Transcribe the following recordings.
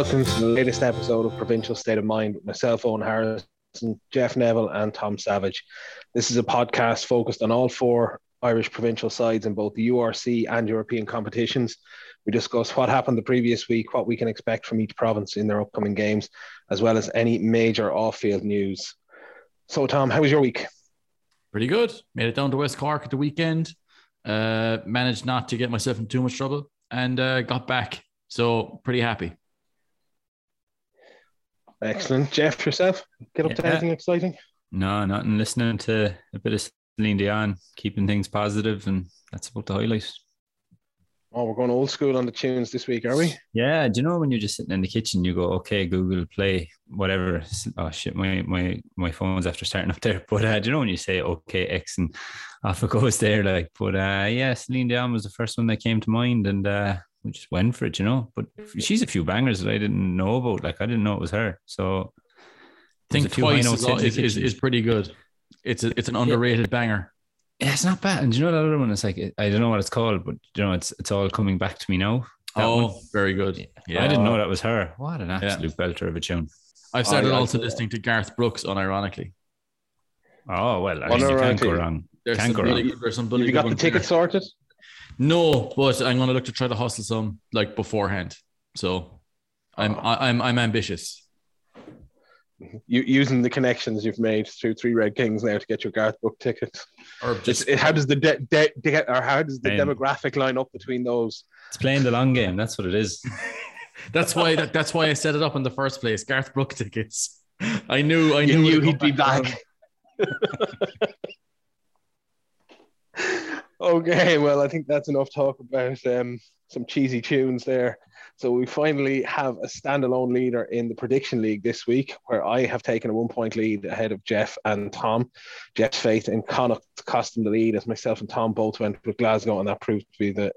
Welcome to the latest episode of Provincial State of Mind with myself, Owen Harrison, Jeff Neville, and Tom Savage. This is a podcast focused on all four Irish provincial sides in both the URC and European competitions. We discuss what happened the previous week, what we can expect from each province in their upcoming games, as well as any major off field news. So, Tom, how was your week? Pretty good. Made it down to West Cork at the weekend. Uh, managed not to get myself in too much trouble and uh, got back. So, pretty happy. Excellent. Jeff, yourself, get up yeah. to anything exciting? No, nothing. Listening to a bit of Celine Dion, keeping things positive, and that's about the highlight. Oh, we're going old school on the tunes this week, are we? Yeah. Do you know when you're just sitting in the kitchen, you go, okay, Google, play whatever. Oh shit, my my my phone's after starting up there. But uh, do you know when you say okay X and off it goes there, like. But uh, yeah, Celine Dion was the first one that came to mind, and uh, we just went for it, you know. But mm-hmm. she's a few bangers that I didn't know about. Like I didn't know it was her. So I think twice is, is, is, is, pretty good. It's a, it's an underrated yeah. banger. Yeah, it's not bad. And you know that other one? It's like I don't know what it's called, but you know it's it's all coming back to me now. That oh, one. very good. Yeah, I didn't know that was her. What an absolute yeah. belter of a tune. I've started oh, also listening to Garth Brooks, unironically. Oh well, I mean, you can't go wrong. There's can't go wrong. There's some Have you got the ticket sorted? No, but I'm gonna look to try to hustle some like beforehand. So I'm oh. I'm I'm ambitious. Mm-hmm. You, using the connections you've made through Three Red Kings now to get your Garth Book tickets. Or just it, how does the de, de, de, or how does the demographic line up between those? It's playing the long game. That's what it is. that's why that, that's why I set it up in the first place. Garth Brooks tickets. I knew I knew, knew he'd be back. okay, well, I think that's enough talk about um, some cheesy tunes there. So we finally have a standalone leader in the prediction league this week, where I have taken a one point lead ahead of Jeff and Tom. Jeff's faith in Connacht cost him the lead, as myself and Tom both went with Glasgow, and that proved to be the,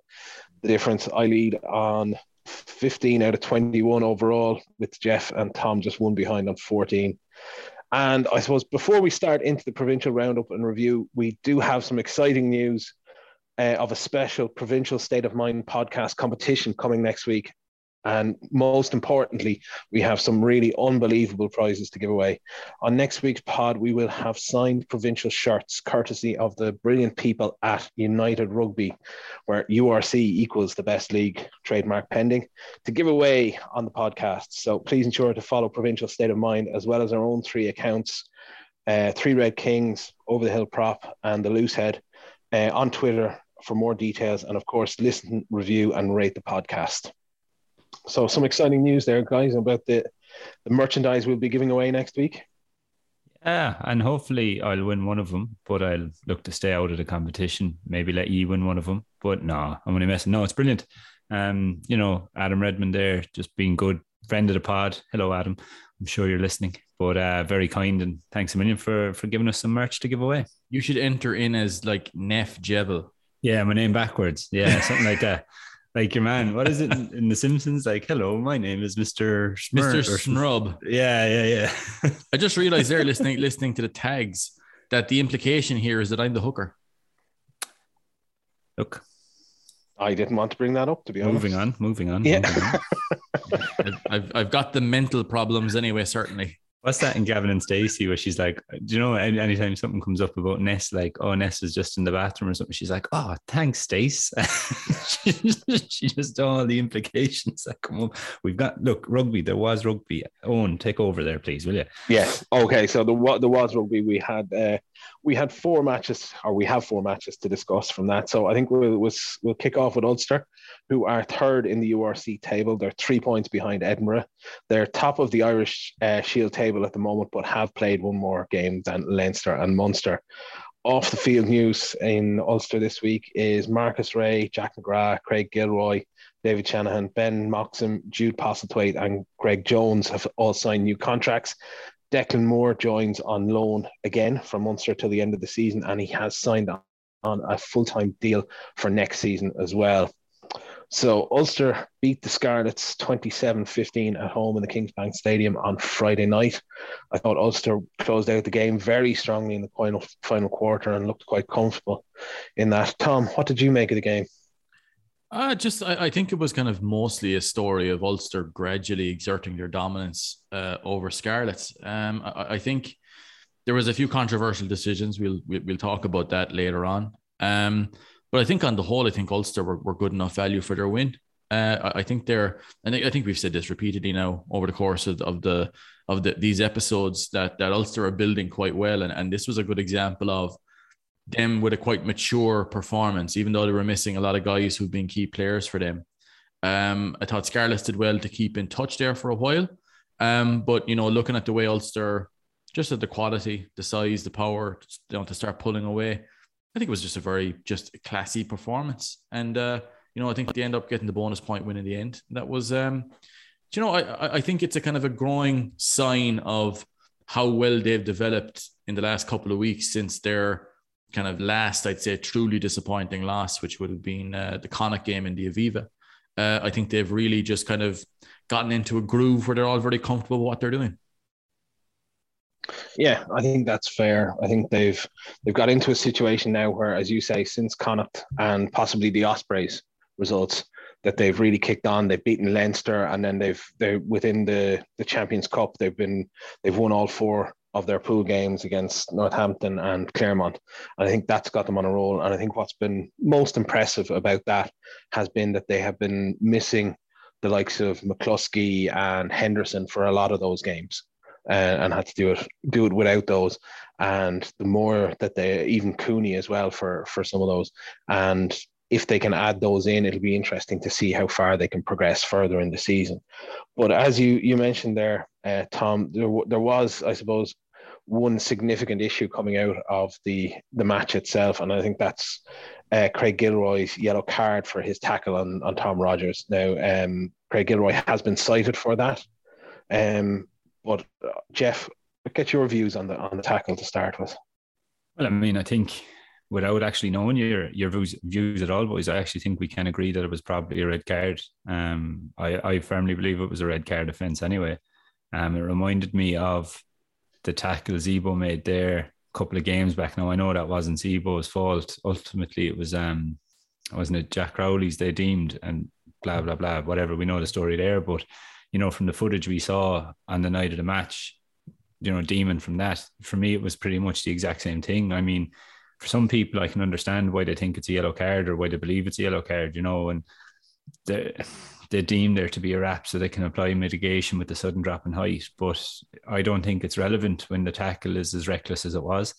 the difference. I lead on 15 out of 21 overall, with Jeff and Tom just one behind on 14. And I suppose before we start into the provincial roundup and review, we do have some exciting news uh, of a special provincial state of mind podcast competition coming next week. And most importantly, we have some really unbelievable prizes to give away. On next week's pod, we will have signed provincial shirts courtesy of the brilliant people at United Rugby, where URC equals the best league trademark pending to give away on the podcast. So please ensure to follow Provincial State of Mind as well as our own three accounts uh, Three Red Kings, Over the Hill Prop, and The Loose Head uh, on Twitter for more details. And of course, listen, review, and rate the podcast. So, some exciting news there, guys, about the, the merchandise we'll be giving away next week. Yeah, and hopefully I'll win one of them, but I'll look to stay out of the competition. Maybe let you win one of them, but no, I'm only messing. No, it's brilliant. Um, you know, Adam Redmond there, just being good friend of the pod. Hello, Adam. I'm sure you're listening, but uh, very kind and thanks a million for for giving us some merch to give away. You should enter in as like Neff Jebel. Yeah, my name backwards. Yeah, something like that. Like your man, what is it in, in, The Simpsons? Like, hello, my name is Mister Mister Snrub. Yeah, yeah, yeah. I just realized there, listening listening to the tags, that the implication here is that I'm the hooker. Look, I didn't want to bring that up. To be honest, moving on, moving on. Yeah, moving on. I've I've got the mental problems anyway. Certainly. What's that in Gavin and Stacey where she's like, do you know, anytime something comes up about Ness, like, oh, Ness is just in the bathroom or something, she's like, oh, thanks, Stace. she, just, all the implications that come up. We've got, look, rugby, there was rugby. Owen, take over there, please, will you? Yes. Okay. So the, the was rugby. We had, uh, we had four matches, or we have four matches to discuss from that. So I think we'll, we'll, we'll kick off with Ulster who are third in the URC table. They're three points behind Edinburgh. They're top of the Irish uh, Shield table at the moment, but have played one more game than Leinster and Munster. Off the field news in Ulster this week is Marcus Rea, Jack McGrath, Craig Gilroy, David Shanahan, Ben Moxham, Jude Postlethwaite, and Greg Jones have all signed new contracts. Declan Moore joins on loan again from Munster till the end of the season, and he has signed on a full time deal for next season as well. So Ulster beat the Scarlets 27-15 at home in the Kingspan Stadium on Friday night. I thought Ulster closed out the game very strongly in the final final quarter and looked quite comfortable in that. Tom, what did you make of the game? Uh, just I, I, think it was kind of mostly a story of Ulster gradually exerting their dominance uh, over Scarlets. Um, I, I, think there was a few controversial decisions. We'll we'll talk about that later on. Um, but I think on the whole, I think Ulster were, were good enough value for their win. Uh, I, think they're, think I think we've said this repeatedly now over the course of, of the of the, these episodes that that Ulster are building quite well, and, and this was a good example of them with a quite mature performance, even though they were missing a lot of guys who've been key players for them. Um, I thought Scarlets did well to keep in touch there for a while. Um, but you know, looking at the way Ulster, just at the quality, the size, the power, you know, to start pulling away, I think it was just a very just classy performance. And uh, you know, I think they end up getting the bonus point win in the end. That was um, you know, I I think it's a kind of a growing sign of how well they've developed in the last couple of weeks since their kind of last, I'd say, truly disappointing loss, which would have been uh, the Connacht game in the Aviva. Uh, I think they've really just kind of gotten into a groove where they're all very comfortable with what they're doing. Yeah, I think that's fair. I think they've they've got into a situation now where, as you say, since Connacht and possibly the Ospreys results, that they've really kicked on. They've beaten Leinster, and then they've they're within the the Champions Cup. They've been they've won all four of their pool games against Northampton and Clermont. And I think that's got them on a roll. And I think what's been most impressive about that has been that they have been missing the likes of McCluskey and Henderson for a lot of those games. Uh, and had to do it do it without those, and the more that they even Cooney as well for for some of those, and if they can add those in, it'll be interesting to see how far they can progress further in the season. But as you you mentioned there, uh, Tom, there, there was, I suppose, one significant issue coming out of the the match itself, and I think that's uh, Craig Gilroy's yellow card for his tackle on, on Tom Rogers. Now, um, Craig Gilroy has been cited for that, um, but uh, Jeff, get your views on the on the tackle to start with. Well, I mean, I think without actually knowing your your views, views at all, boys, I actually think we can agree that it was probably a red card. Um, I, I firmly believe it was a red card offence anyway. Um, it reminded me of the tackle Zebo made there a couple of games back. Now I know that wasn't Zebo's fault. Ultimately, it was um, wasn't it Jack Crowley's they deemed and blah blah blah whatever. We know the story there, but you know from the footage we saw on the night of the match, you know, demon from that for me it was pretty much the exact same thing. I mean, for some people I can understand why they think it's a yellow card or why they believe it's a yellow card, you know, and the they deem there to be a wrap so they can apply mitigation with the sudden drop in height. But I don't think it's relevant when the tackle is as reckless as it was.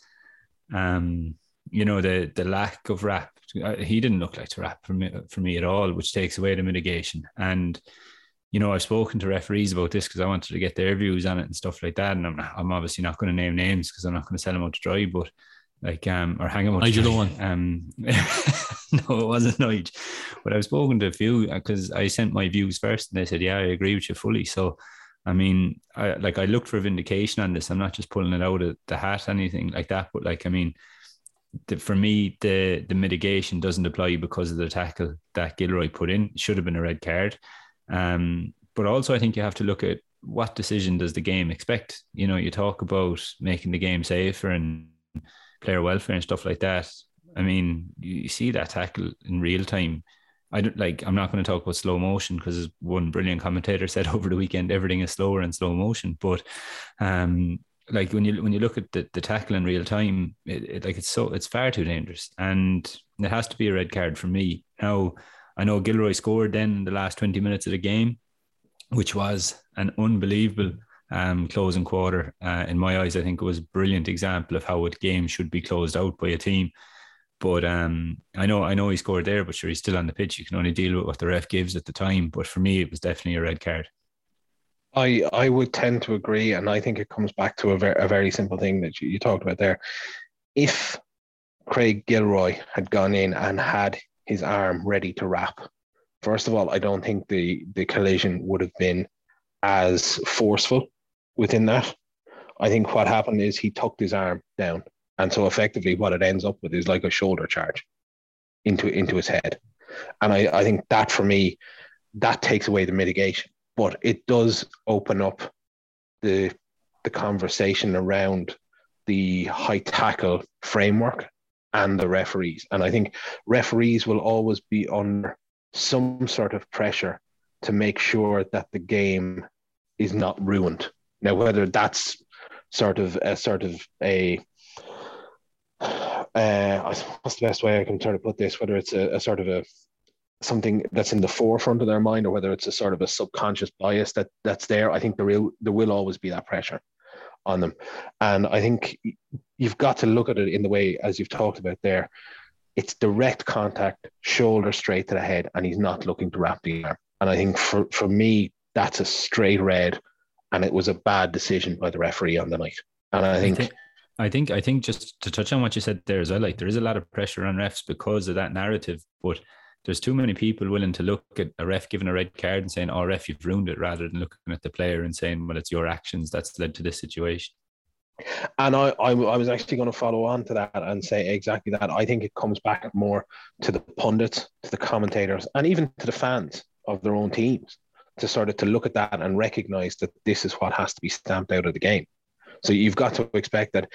Um, you know, the the lack of wrap, uh, he didn't look like to wrap for me, for me at all, which takes away the mitigation. And, you know, I've spoken to referees about this because I wanted to get their views on it and stuff like that. And I'm, I'm obviously not going to name names because I'm not going to sell them out to dry, but like um or hang on Nigel Owen. Um no, it wasn't Nigel. But I've spoken to a few because I sent my views first and they said, Yeah, I agree with you fully. So I mean, I like I looked for vindication on this. I'm not just pulling it out of the hat, anything like that. But like, I mean, the, for me, the the mitigation doesn't apply because of the tackle that Gilroy put in. It should have been a red card. Um, but also, I think you have to look at what decision does the game expect. You know, you talk about making the game safer and player welfare and stuff like that. I mean, you see that tackle in real time. I don't like. I'm not going to talk about slow motion because one brilliant commentator said over the weekend everything is slower in slow motion. But um, like when you when you look at the, the tackle in real time, it, it, like it's so it's far too dangerous, and it has to be a red card for me. Now I know Gilroy scored then in the last 20 minutes of the game, which was an unbelievable um, closing quarter. Uh, in my eyes, I think it was a brilliant example of how a game should be closed out by a team. But um, I know I know he scored there, but sure he's still on the pitch. You can only deal with what the ref gives at the time. But for me, it was definitely a red card. I I would tend to agree, and I think it comes back to a very a very simple thing that you, you talked about there. If Craig Gilroy had gone in and had his arm ready to wrap, first of all, I don't think the the collision would have been as forceful within that. I think what happened is he tucked his arm down. And so effectively what it ends up with is like a shoulder charge into into his head. And I, I think that for me, that takes away the mitigation. But it does open up the the conversation around the high tackle framework and the referees. And I think referees will always be under some sort of pressure to make sure that the game is not ruined. Now, whether that's sort of a sort of a uh, the best way I can try to put this? Whether it's a, a sort of a something that's in the forefront of their mind, or whether it's a sort of a subconscious bias that that's there, I think there will there will always be that pressure on them, and I think you've got to look at it in the way as you've talked about there. It's direct contact, shoulder straight to the head, and he's not looking to wrap the arm. And I think for for me, that's a straight red, and it was a bad decision by the referee on the night. And I think, I think I think I think just to touch on what you said there as well, like there is a lot of pressure on refs because of that narrative, but there's too many people willing to look at a ref giving a red card and saying, "Oh, ref, you've ruined it," rather than looking at the player and saying, "Well, it's your actions that's led to this situation." And I, I, I was actually going to follow on to that and say exactly that. I think it comes back more to the pundits, to the commentators, and even to the fans of their own teams to sort of to look at that and recognize that this is what has to be stamped out of the game. So you've got to expect that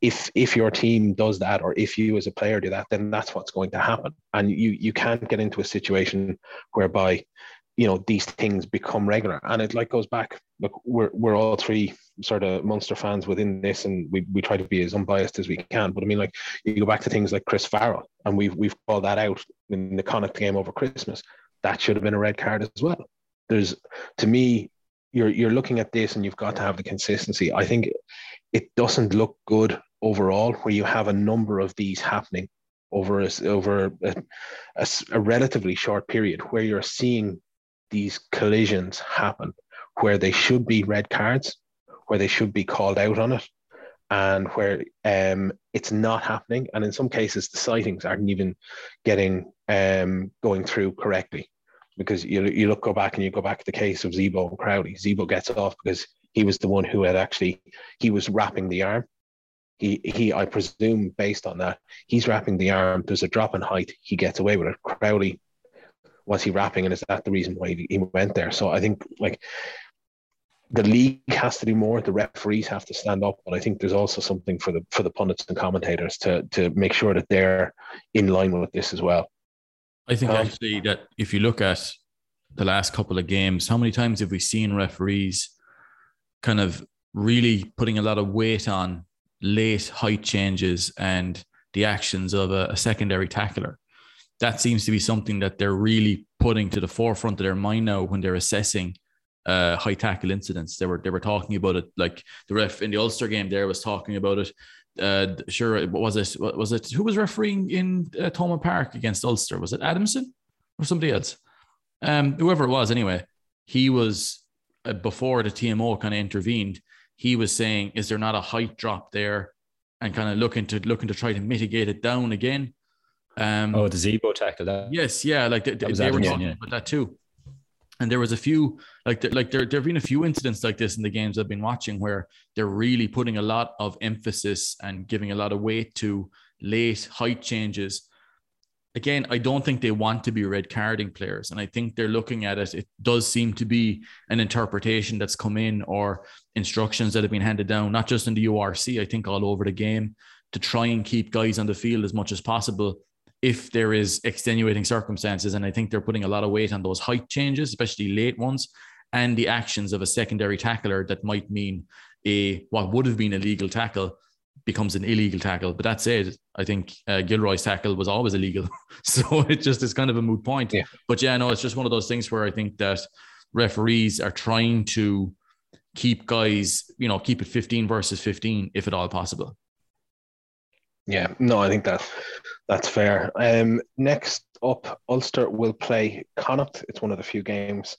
if if your team does that, or if you as a player do that, then that's what's going to happen. And you you can't get into a situation whereby you know these things become regular. And it like goes back. Look, we're we're all three sort of Munster fans within this, and we, we try to be as unbiased as we can. But I mean, like you go back to things like Chris Farrell, and we've we've called that out in the Connacht game over Christmas. That should have been a red card as well. There's to me you're you're looking at this and you've got to have the consistency. I think it doesn't look good overall where you have a number of these happening over a, over a, a, a relatively short period where you're seeing these collisions happen where they should be red cards, where they should be called out on it, and where um, it's not happening. And in some cases, the citings aren't even getting um, going through correctly because you you look go back and you go back to the case of Zebo and Crowley. Zebo gets off because he was the one who had actually he was wrapping the arm. He he I presume based on that he's wrapping the arm. There's a drop in height. He gets away with it. Crowley was he wrapping and is that the reason why he, he went there? So I think like the league has to do more. The referees have to stand up, but I think there's also something for the for the pundits and commentators to to make sure that they're in line with this as well. I think um, actually that if you look at the last couple of games, how many times have we seen referees kind of really putting a lot of weight on late height changes and the actions of a, a secondary tackler? That seems to be something that they're really putting to the forefront of their mind now when they're assessing uh, high tackle incidents. They were they were talking about it like the ref in the Ulster game. There was talking about it uh, sure, what was it? What was it? Who was refereeing in uh, Park against Ulster? Was it Adamson or somebody else? Um, whoever it was, anyway, he was uh, before the TMO kind of intervened. He was saying, "Is there not a height drop there?" And kind of looking to looking to try to mitigate it down again. Um, oh, the Zebo tackle. That yes, yeah, like they, they were talking yeah. about that too. And there was a few like like there there have been a few incidents like this in the games I've been watching where they're really putting a lot of emphasis and giving a lot of weight to late height changes. Again, I don't think they want to be red carding players, and I think they're looking at it. It does seem to be an interpretation that's come in or instructions that have been handed down, not just in the URC. I think all over the game to try and keep guys on the field as much as possible if there is extenuating circumstances. And I think they're putting a lot of weight on those height changes, especially late ones, and the actions of a secondary tackler that might mean a what would have been a legal tackle becomes an illegal tackle. But that said, I think uh, Gilroy's tackle was always illegal. so it just is kind of a moot point. Yeah. But yeah, no, it's just one of those things where I think that referees are trying to keep guys, you know, keep it 15 versus 15 if at all possible. Yeah, no, I think that that's fair. Um, next up, Ulster will play Connacht. It's one of the few games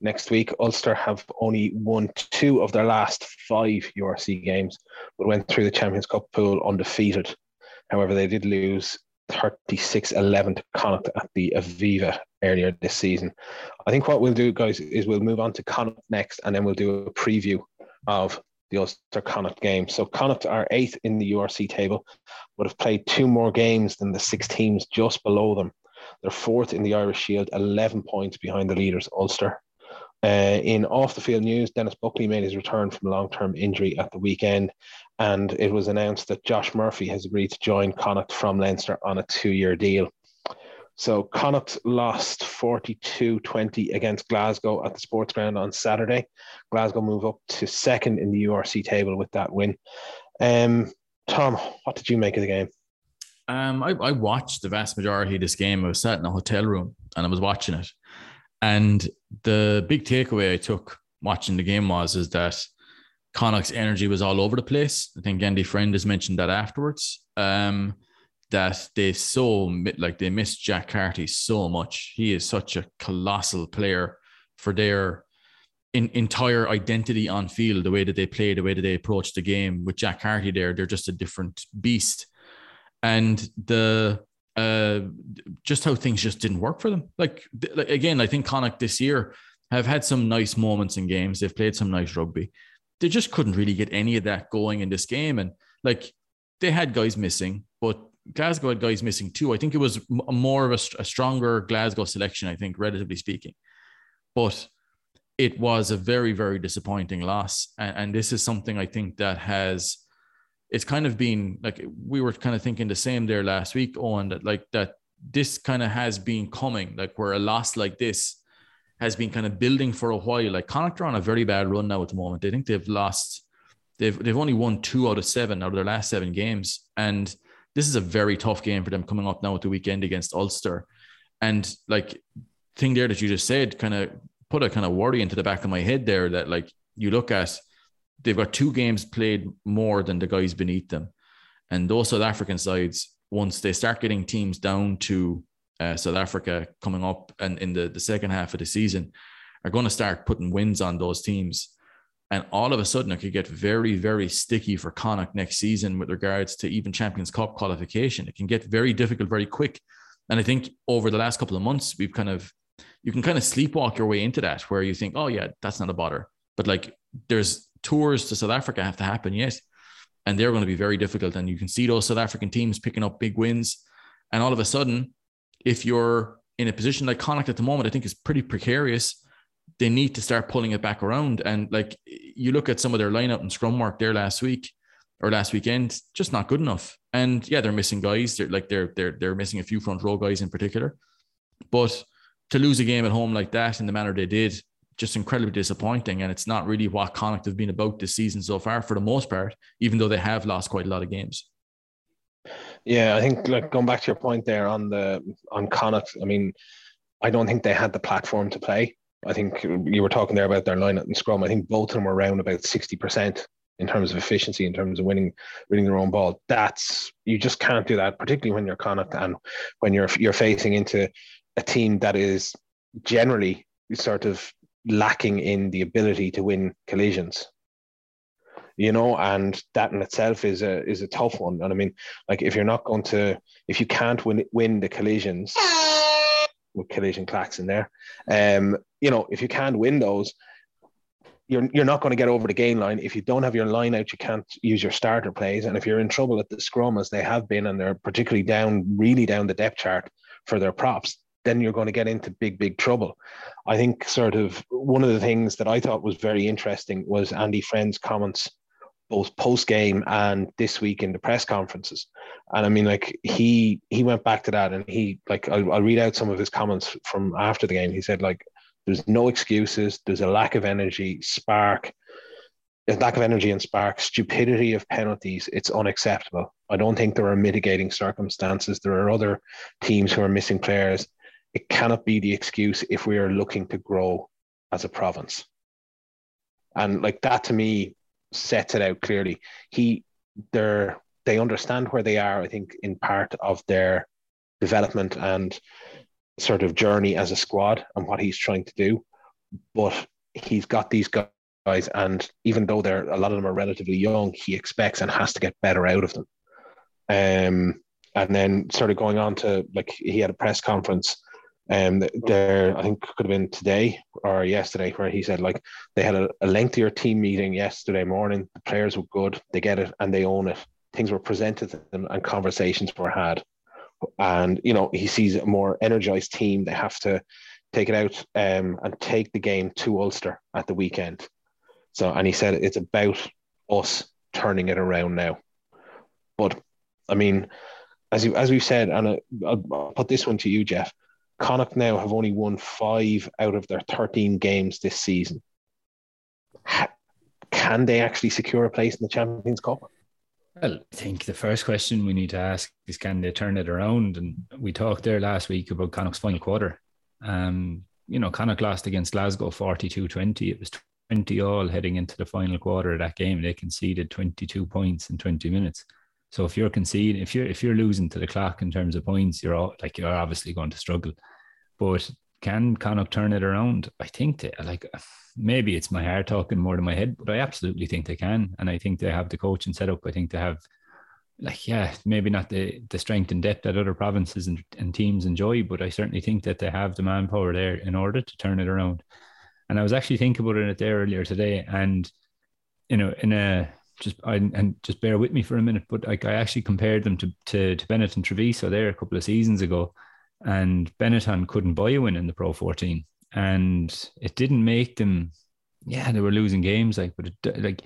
next week. Ulster have only won two of their last five URC games, but went through the Champions Cup pool undefeated. However, they did lose 36 11 to Connacht at the Aviva earlier this season. I think what we'll do, guys, is we'll move on to Connacht next and then we'll do a preview of the Ulster Connacht game. So Connacht are eighth in the URC table, but have played two more games than the six teams just below them. They're fourth in the Irish Shield, 11 points behind the leaders, Ulster. Uh, in off the field news, Denis Buckley made his return from long term injury at the weekend, and it was announced that Josh Murphy has agreed to join Connacht from Leinster on a two year deal. So Connacht lost 42-20 against Glasgow at the sports ground on Saturday. Glasgow move up to second in the URC table with that win. Um, Tom, what did you make of the game? Um, I, I watched the vast majority of this game. I was sat in a hotel room and I was watching it. And the big takeaway I took watching the game was is that Connacht's energy was all over the place. I think Andy Friend has mentioned that afterwards. Um, that they so like they miss Jack Carty so much. He is such a colossal player for their in, entire identity on field, the way that they play, the way that they approach the game. With Jack Carty there, they're just a different beast. And the uh, just how things just didn't work for them. Like, like again, I think Connacht this year have had some nice moments in games. They've played some nice rugby. They just couldn't really get any of that going in this game. And like they had guys missing, but Glasgow had guys missing too. I think it was more of a, a stronger Glasgow selection, I think, relatively speaking. But it was a very, very disappointing loss. And, and, this is something I think that has, it's kind of been like we were kind of thinking the same there last week, Owen, that like that this kind of has been coming, like where a loss like this has been kind of building for a while. Like Connacht are on a very bad run now at the moment. They think they've lost, they've, they've only won two out of seven out of their last seven games. And this is a very tough game for them coming up now at the weekend against Ulster. And like thing there that you just said kind of put a kind of worry into the back of my head there that like you look at they've got two games played more than the guys beneath them. And those South African sides, once they start getting teams down to uh, South Africa coming up and in the, the second half of the season, are going to start putting wins on those teams. And all of a sudden, it could get very, very sticky for Connacht next season with regards to even Champions Cup qualification. It can get very difficult very quick. And I think over the last couple of months, we've kind of, you can kind of sleepwalk your way into that where you think, oh, yeah, that's not a bother. But like there's tours to South Africa have to happen yet. And they're going to be very difficult. And you can see those South African teams picking up big wins. And all of a sudden, if you're in a position like Connacht at the moment, I think is pretty precarious they need to start pulling it back around. And like you look at some of their lineup and scrum work there last week or last weekend, just not good enough. And yeah, they're missing guys. They're like they're they're they're missing a few front row guys in particular. But to lose a game at home like that in the manner they did, just incredibly disappointing. And it's not really what Connacht have been about this season so far for the most part, even though they have lost quite a lot of games. Yeah, I think like going back to your point there on the on Connacht, I mean, I don't think they had the platform to play. I think you were talking there about their lineup and scrum. I think both of them were around about 60% in terms of efficiency, in terms of winning winning their own ball. That's you just can't do that, particularly when you're Connacht and when you're you're facing into a team that is generally sort of lacking in the ability to win collisions. You know, and that in itself is a is a tough one. And I mean, like if you're not going to if you can't win win the collisions with collision clacks in there. Um, you know, if you can't win those, you're you're not going to get over the gain line. If you don't have your line out, you can't use your starter plays. And if you're in trouble at the scrum, as they have been, and they're particularly down, really down the depth chart for their props, then you're going to get into big, big trouble. I think sort of one of the things that I thought was very interesting was Andy Friend's comments both post game and this week in the press conferences. And I mean, like he he went back to that, and he like I'll, I'll read out some of his comments from after the game. He said like, "There's no excuses. There's a lack of energy, spark." A lack of energy and spark, stupidity of penalties, it's unacceptable. I don't think there are mitigating circumstances. There are other teams who are missing players. It cannot be the excuse if we are looking to grow as a province. And like that to me sets it out clearly. He they're they understand where they are, I think, in part of their development and sort of journey as a squad and what he's trying to do. But he's got these guys, and even though they're a lot of them are relatively young, he expects and has to get better out of them. Um, and then sort of going on to like he had a press conference um, there, I think could have been today or yesterday, where he said like they had a, a, lengthier team meeting yesterday morning. The players were good, they get it, and they own it. Things were presented to them, and conversations were had. And you know, he sees a more energized team. They have to take it out um, and take the game to Ulster at the weekend. So, and he said it's about us turning it around now. But I mean, as you, as we've said, and I, I'll, I'll put this one to you, Jeff. Connacht now have only won five out of their 13 games this season. Can they actually secure a place in the Champions Cup? Well, I think the first question we need to ask is can they turn it around? And we talked there last week about Connacht's final quarter. Um, you know, Connacht lost against Glasgow 42 20. It was 20 all heading into the final quarter of that game. They conceded 22 points in 20 minutes. So if you're conceding, if you're if you're losing to the clock in terms of points, you're all, like you're obviously going to struggle. But can Connacht turn it around? I think they like maybe it's my heart talking more than my head, but I absolutely think they can, and I think they have the coaching set up. I think they have like yeah, maybe not the the strength and depth that other provinces and, and teams enjoy, but I certainly think that they have the manpower there in order to turn it around. And I was actually thinking about it there earlier today, and you know, in a just I, and just bear with me for a minute, but like I actually compared them to to, to Benetton Treviso there a couple of seasons ago, and Benetton couldn't buy a win in the Pro 14, and it didn't make them. Yeah, they were losing games, like, but it, like,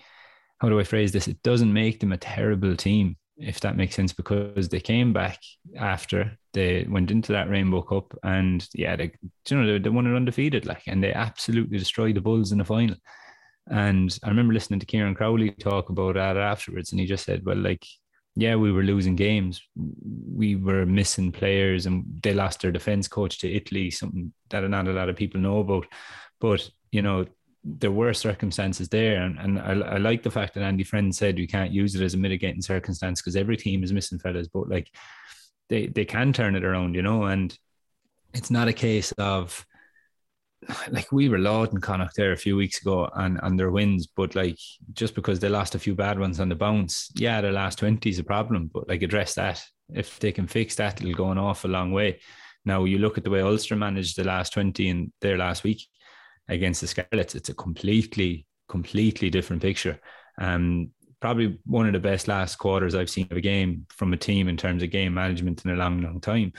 how do I phrase this? It doesn't make them a terrible team, if that makes sense, because they came back after they went into that Rainbow Cup, and yeah, they you know they, they won it undefeated, like, and they absolutely destroyed the Bulls in the final. And I remember listening to Kieran Crowley talk about that afterwards, and he just said, "Well, like, yeah, we were losing games, we were missing players, and they lost their defense coach to Italy, something that not a lot of people know about. But you know, there were circumstances there, and, and I, I like the fact that Andy Friend said we can't use it as a mitigating circumstance because every team is missing fellas, but like they they can turn it around, you know, and it's not a case of like we were lauding Connacht there a few weeks ago and, and their wins, but like just because they lost a few bad ones on the bounce, yeah, their last 20 is a problem, but like address that. If they can fix that, it'll go an awful long way. Now, you look at the way Ulster managed the last 20 in their last week against the Scarlets, it's a completely, completely different picture. Um, probably one of the best last quarters I've seen of a game from a team in terms of game management in a long, long time.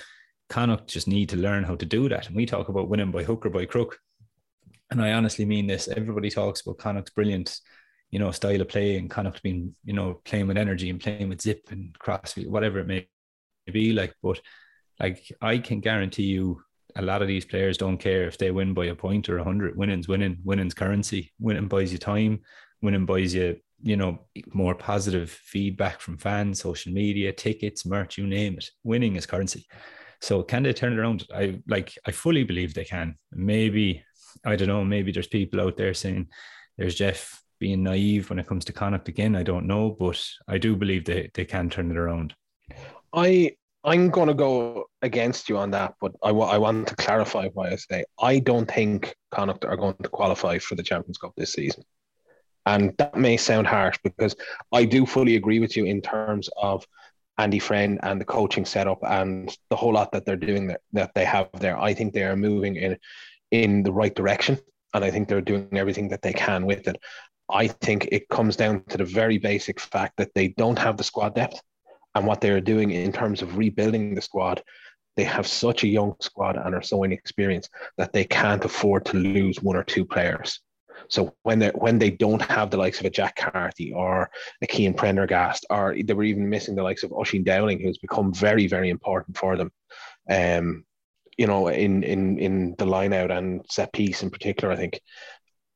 Connacht just need to learn how to do that. And we talk about winning by hook or by crook. And I honestly mean this. Everybody talks about Connacht's brilliant, you know, style of play and Connacht being, you know, playing with energy and playing with zip and crossfield, whatever it may be like. But like I can guarantee you a lot of these players don't care if they win by a point or a hundred. Winning's winning, winning's currency. Winning buys you time, winning buys you, you know, more positive feedback from fans, social media, tickets, merch, you name it. Winning is currency. So can they turn it around? I like I fully believe they can. Maybe I don't know. Maybe there's people out there saying there's Jeff being naive when it comes to Connacht again. I don't know, but I do believe they they can turn it around. I I'm going to go against you on that, but I want to clarify why I say I don't think Connacht are going to qualify for the Champions Cup this season. And that may sound harsh because I do fully agree with you in terms of Andy Friend and the coaching setup and the whole lot that they're doing that, that they have there. I think they are moving in in the right direction. And I think they're doing everything that they can with it. I think it comes down to the very basic fact that they don't have the squad depth and what they're doing in terms of rebuilding the squad. They have such a young squad and are so inexperienced that they can't afford to lose one or two players. So when they when they don't have the likes of a Jack Carty or a Cian Prendergast, or they were even missing the likes of Oisín Dowling, who's become very very important for them. Um, you know, in in in the line out and set piece in particular, I think,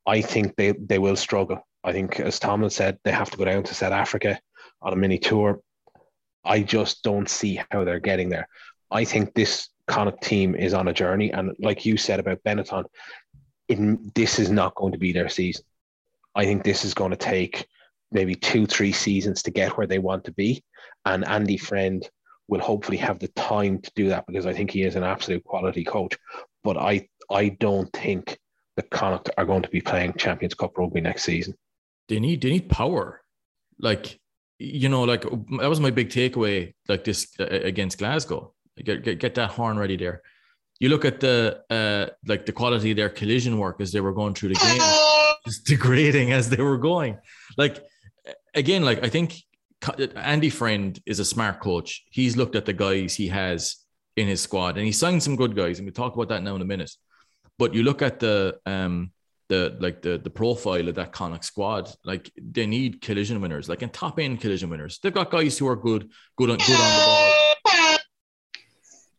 I think they they will struggle. I think, as Tomlin said, they have to go down to South Africa on a mini tour. I just don't see how they're getting there. I think this kind of team is on a journey, and like you said about Benetton, in, this is not going to be their season. I think this is going to take maybe two, three seasons to get where they want to be. And Andy Friend will hopefully have the time to do that because I think he is an absolute quality coach. But I, I don't think the Connacht are going to be playing Champions Cup rugby next season. They need they need power, like you know, like that was my big takeaway. Like this uh, against Glasgow, get, get get that horn ready there you look at the uh like the quality of their collision work as they were going through the game just degrading as they were going. Like again like i think andy friend is a smart coach. He's looked at the guys he has in his squad and he signed some good guys and we talk about that now in a minute. But you look at the um the like the the profile of that Connacht squad, like they need collision winners, like in top end collision winners. They've got guys who are good, good on good on the ball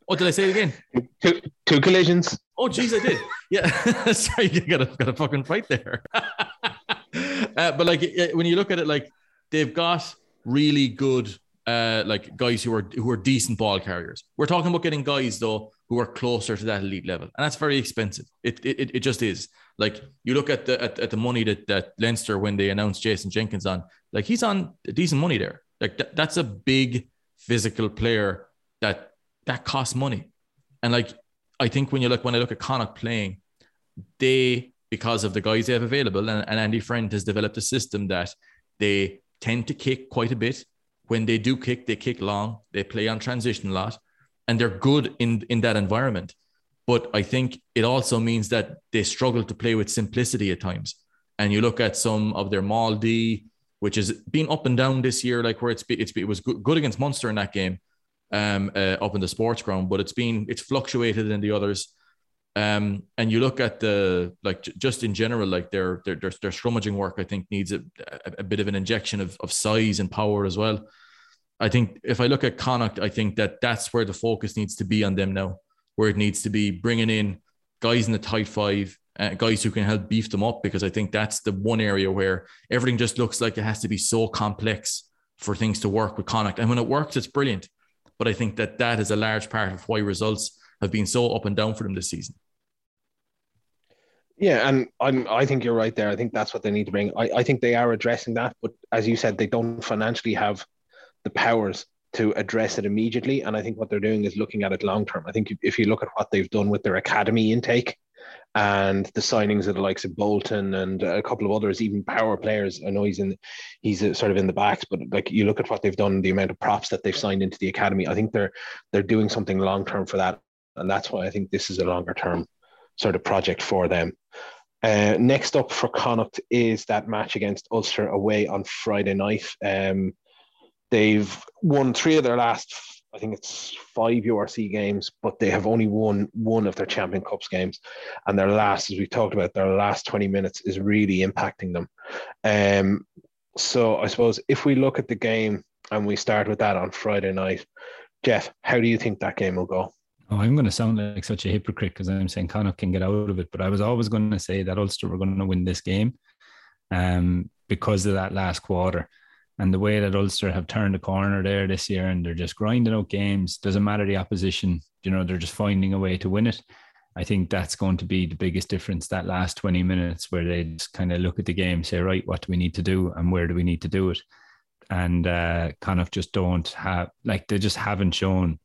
Oh, did I say it again? Two, two collisions. Oh, geez, I did. Yeah. Sorry, you got a, got a fucking fight there. uh, but like when you look at it, like they've got really good uh, like guys who are who are decent ball carriers. We're talking about getting guys though who are closer to that elite level, and that's very expensive. It it, it just is. Like you look at the at, at the money that that Leinster when they announced Jason Jenkins on, like he's on decent money there. Like th- that's a big physical player that that costs money, and like I think when you look when I look at Connacht playing, they because of the guys they have available, and, and Andy Friend has developed a system that they tend to kick quite a bit. When they do kick, they kick long. They play on transition a lot, and they're good in in that environment. But I think it also means that they struggle to play with simplicity at times. And you look at some of their maul D, which has been up and down this year, like where it's it's it was good against Munster in that game, um, uh, up in the sports ground, but it's been it's fluctuated in the others. Um, and you look at the like just in general, like their their their, their scrummaging work, I think needs a, a, a, bit of an injection of, of size and power as well. I think if I look at Connacht, I think that that's where the focus needs to be on them now, where it needs to be bringing in guys in the tight five, uh, guys who can help beef them up, because I think that's the one area where everything just looks like it has to be so complex for things to work with Connacht. And when it works, it's brilliant. But I think that that is a large part of why results have been so up and down for them this season. Yeah, and I'm I think you're right there. I think that's what they need to bring. I, I think they are addressing that, but as you said, they don't financially have the powers to address it immediately. And I think what they're doing is looking at it long term. I think if you look at what they've done with their academy intake and the signings of the likes of Bolton and a couple of others, even power players. I know he's in, he's sort of in the backs, but like you look at what they've done, the amount of props that they've signed into the academy. I think they're they're doing something long term for that, and that's why I think this is a longer term sort of project for them. Uh, next up for Connacht is that match against Ulster away on Friday night. Um, they've won three of their last, I think it's five URC games, but they have only won one of their Champion Cups games. And their last, as we talked about, their last 20 minutes is really impacting them. Um, so I suppose if we look at the game and we start with that on Friday night, Jeff, how do you think that game will go? Oh, I'm going to sound like such a hypocrite because I'm saying Connacht can get out of it, but I was always going to say that Ulster were going to win this game, um, because of that last quarter and the way that Ulster have turned the corner there this year, and they're just grinding out games. Doesn't matter the opposition, you know, they're just finding a way to win it. I think that's going to be the biggest difference that last 20 minutes where they just kind of look at the game, say, right, what do we need to do and where do we need to do it? And uh, kind of just don't have, like, they just haven't shown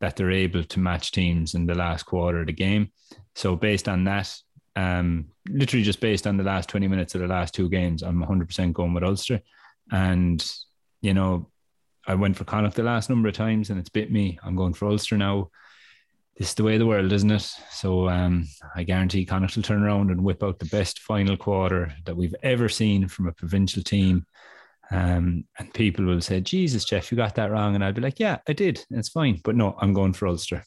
that they're able to match teams in the last quarter of the game. So based on that, um, literally just based on the last 20 minutes of the last two games, I'm 100% going with Ulster. And, you know, I went for Connacht the last number of times and it's bit me. I'm going for Ulster now. This is the way of the world, isn't it? So um, I guarantee Connacht will turn around and whip out the best final quarter that we've ever seen from a provincial team um, and people will say, Jesus, Jeff, you got that wrong. And I'd be like, yeah, I did. It's fine. But no, I'm going for Ulster.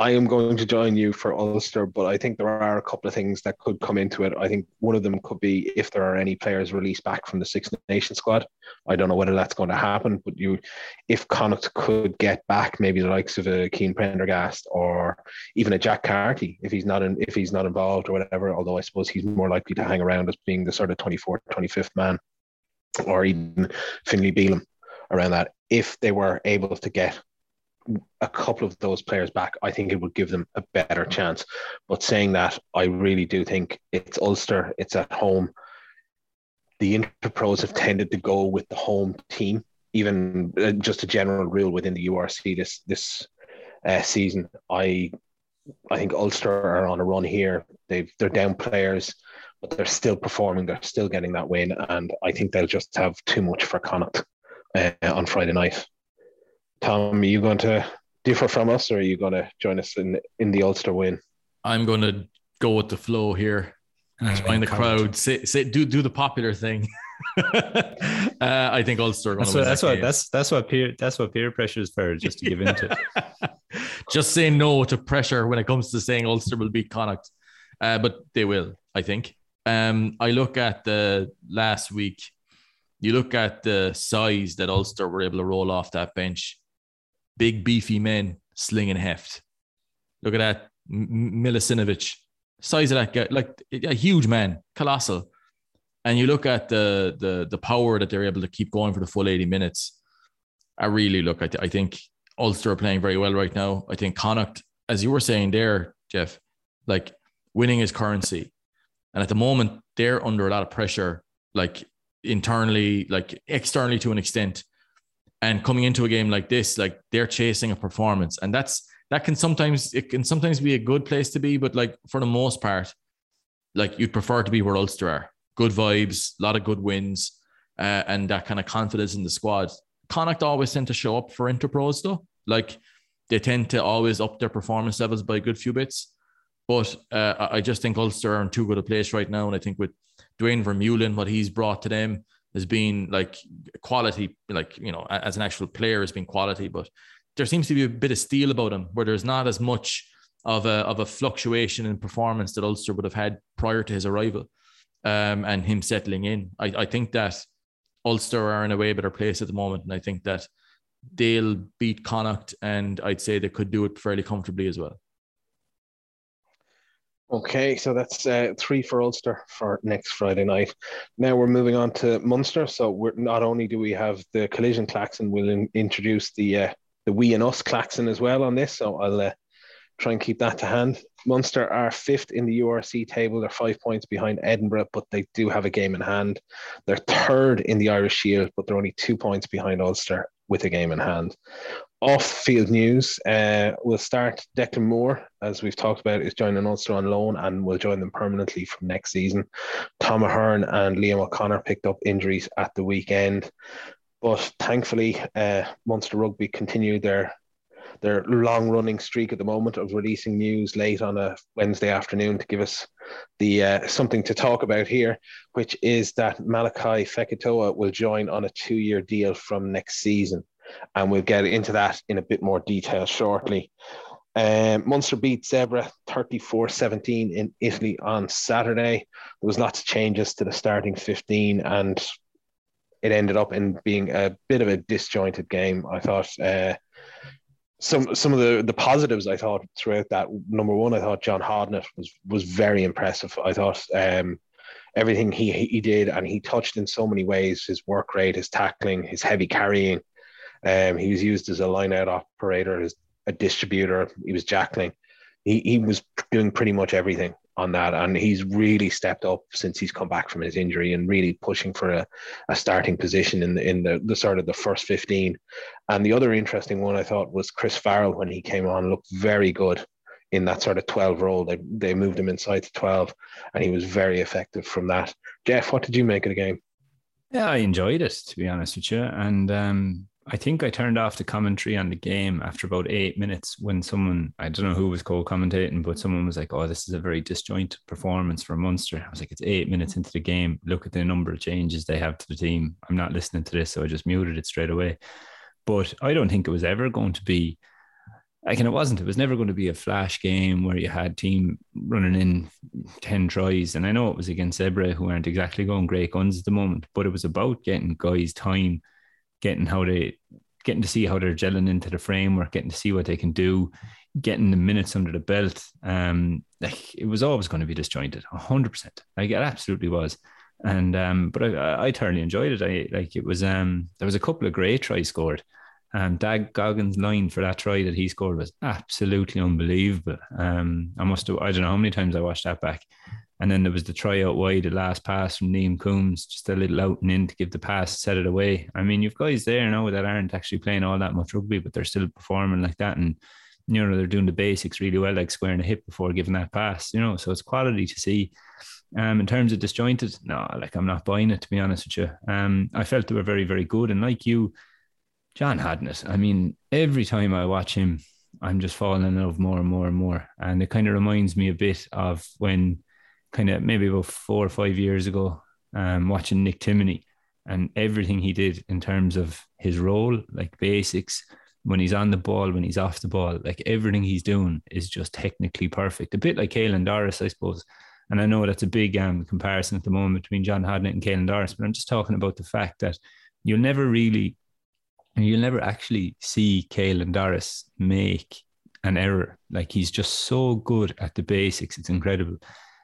I am going to join you for Ulster, but I think there are a couple of things that could come into it. I think one of them could be if there are any players released back from the Six Nation squad. I don't know whether that's going to happen, but you, if Connacht could get back maybe the likes of a Cian Prendergast or even a Jack Carty, if he's not in, if he's not involved or whatever. Although I suppose he's more likely to hang around as being the sort of 24th, 25th man or even Finlay Bealham around that. If they were able to get a couple of those players back, I think it would give them a better chance. But saying that, I really do think it's Ulster, it's at home. The Interpros have tended to go with the home team, even uh, just a general rule within the URC this this uh, season. I I think Ulster are on a run here. They've they're down players but they're still performing. They're still getting that win, and I think they'll just have too much for Connacht uh, on Friday night. Tom, are you going to differ from us, or are you going to join us in in the Ulster win? I'm going to go with the flow here. Join the crowd. Say, say, do do the popular thing. uh, I think Ulster. That's what that's that what that's that's what peer that's what peer pressure is for. Just to give into. just say no to pressure when it comes to saying Ulster will beat Connacht, uh, but they will. I think. Um, I look at the last week. You look at the size that Ulster were able to roll off that bench. Big beefy men slinging heft. Look at that, Milicevic, size of that guy, like a huge man, colossal. And you look at the the the power that they're able to keep going for the full 80 minutes. I really look, I, th- I think Ulster are playing very well right now. I think Connacht, as you were saying there, Jeff, like winning is currency. And at the moment, they're under a lot of pressure, like internally, like externally to an extent. And coming into a game like this, like they're chasing a performance. And that's that can sometimes it can sometimes be a good place to be, but like for the most part, like you'd prefer to be where Ulster are. Good vibes, a lot of good wins, uh, and that kind of confidence in the squad. Connacht always tend to show up for Interpros though. Like they tend to always up their performance levels by a good few bits. But uh, I just think Ulster are in too good a place right now. And I think with Duane Vermeulen, what he's brought to them has been like quality, like, you know, as an actual player has been quality. But there seems to be a bit of steel about him where there's not as much of a, of a fluctuation in performance that Ulster would have had prior to his arrival um, and him settling in. I, I think that Ulster are in a way better place at the moment. And I think that they'll beat Connacht, and I'd say they could do it fairly comfortably as well. Okay, so that's uh, three for Ulster for next Friday night. Now we're moving on to Munster. So we're not only do we have the collision klaxon, we'll in, introduce the uh, the we and us klaxon as well on this. So I'll uh, try and keep that to hand. Munster are fifth in the URC table. They're five points behind Edinburgh, but they do have a game in hand. They're third in the Irish Shield, but they're only two points behind Ulster with a game in hand. Off field news, uh, we'll start Declan Moore, as we've talked about, is joining Ulster on loan and will join them permanently from next season. Tom Ahern and Liam O'Connor picked up injuries at the weekend. But thankfully, uh, Munster Rugby continued their their long running streak at the moment of releasing news late on a Wednesday afternoon to give us the uh, something to talk about here, which is that Malachi Fekitoa will join on a two year deal from next season. And we'll get into that in a bit more detail shortly. Um, Munster beat Zebre 34 17 in Italy on Saturday. There was lots of changes to the starting 15, and it ended up in being a bit of a disjointed game. I thought uh, some some of the the positives I thought throughout that number one I thought John Hodnett was was very impressive I thought um, everything he he did and he touched in so many ways his work rate his tackling his heavy carrying um, he was used as a line out operator as a distributor he was jackling he, he was doing pretty much everything on that. And he's really stepped up since he's come back from his injury and really pushing for a, a starting position in the in the, the sort of the first 15. And the other interesting one I thought was Chris Farrell when he came on, looked very good in that sort of 12 role. They they moved him inside to 12 and he was very effective from that. Jeff, what did you make of the game? Yeah, I enjoyed it to be honest with you. And um I think I turned off the commentary on the game after about eight minutes when someone, I don't know who was co commentating, but someone was like, Oh, this is a very disjointed performance for Munster. I was like, It's eight minutes into the game. Look at the number of changes they have to the team. I'm not listening to this. So I just muted it straight away. But I don't think it was ever going to be like, and it wasn't, it was never going to be a flash game where you had team running in 10 tries. And I know it was against Zebre, who aren't exactly going great guns at the moment, but it was about getting guys time getting how they getting to see how they're gelling into the framework, getting to see what they can do, getting the minutes under the belt. Um, like it was always going to be disjointed, hundred percent. Like it absolutely was. And um, but I, I thoroughly enjoyed it. I like it was um there was a couple of great tries scored. Um, Dan Goggin's line for that try that he scored was absolutely unbelievable. Um, I must have I don't know how many times I watched that back. And then there was the try out wide, the last pass from Liam Coombes, just a little out and in to give the pass, set it away. I mean, you've guys there now that aren't actually playing all that much rugby, but they're still performing like that. And, you know, they're doing the basics really well, like squaring a hip before giving that pass, you know. So it's quality to see. Um, in terms of disjointed, no, like I'm not buying it to be honest with you. Um, I felt they were very, very good. And like you, John Hodnett. I mean, every time I watch him, I'm just falling in love more and more and more. And it kind of reminds me a bit of when kind of maybe about four or five years ago, um, watching Nick Timoney and everything he did in terms of his role, like basics, when he's on the ball, when he's off the ball, like everything he's doing is just technically perfect. A bit like Caelan Doris, I suppose. And I know that's a big um, comparison at the moment between John Hodnett and Caelan Doris, but I'm just talking about the fact that you'll never really, you'll never actually see Caelan Doris make an error. Like he's just so good at the basics. It's incredible.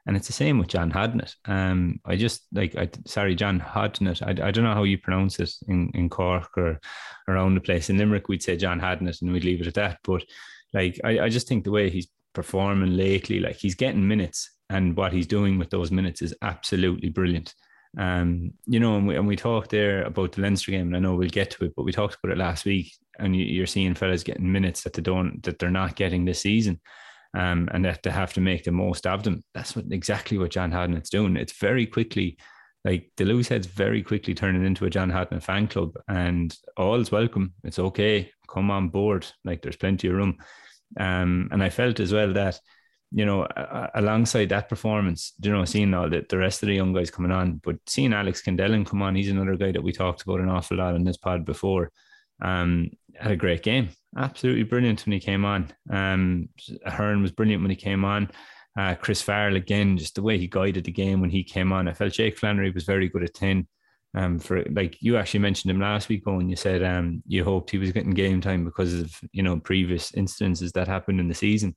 And it's the same with John Hadnett. Um, I just like, I sorry, John Hadnett. I, I don't know how you pronounce it in, in Cork or around the place. In Limerick, we'd say John Hadnett and we'd leave it at that. But like, I, I just think the way he's performing lately, like he's getting minutes and what he's doing with those minutes is absolutely brilliant. Um, you know, and we, and we talked there about the Leinster game, and I know we'll get to it, but we talked about it last week. And you, are seeing fellas getting minutes that they don't, that they're not getting this season um, and that they have to make the most of them. That's what exactly what John Hadnett's doing. It's very quickly like the loose heads very quickly turning into a John Hadnett fan club, and all's welcome. It's okay. Come on board. Like there's plenty of room. Um, and I felt as well that you know, alongside that performance, you know, seeing all the, the rest of the young guys coming on, but seeing Alex Kendellen come on, he's another guy that we talked about an awful lot in this pod before. Um, had a great game absolutely brilliant when he came on. Um, Hearn was brilliant when he came on. Uh, Chris Farrell again, just the way he guided the game when he came on. I felt Jake Flannery was very good at ten. Um, for like you actually mentioned him last week, and you said um you hoped he was getting game time because of you know previous instances that happened in the season.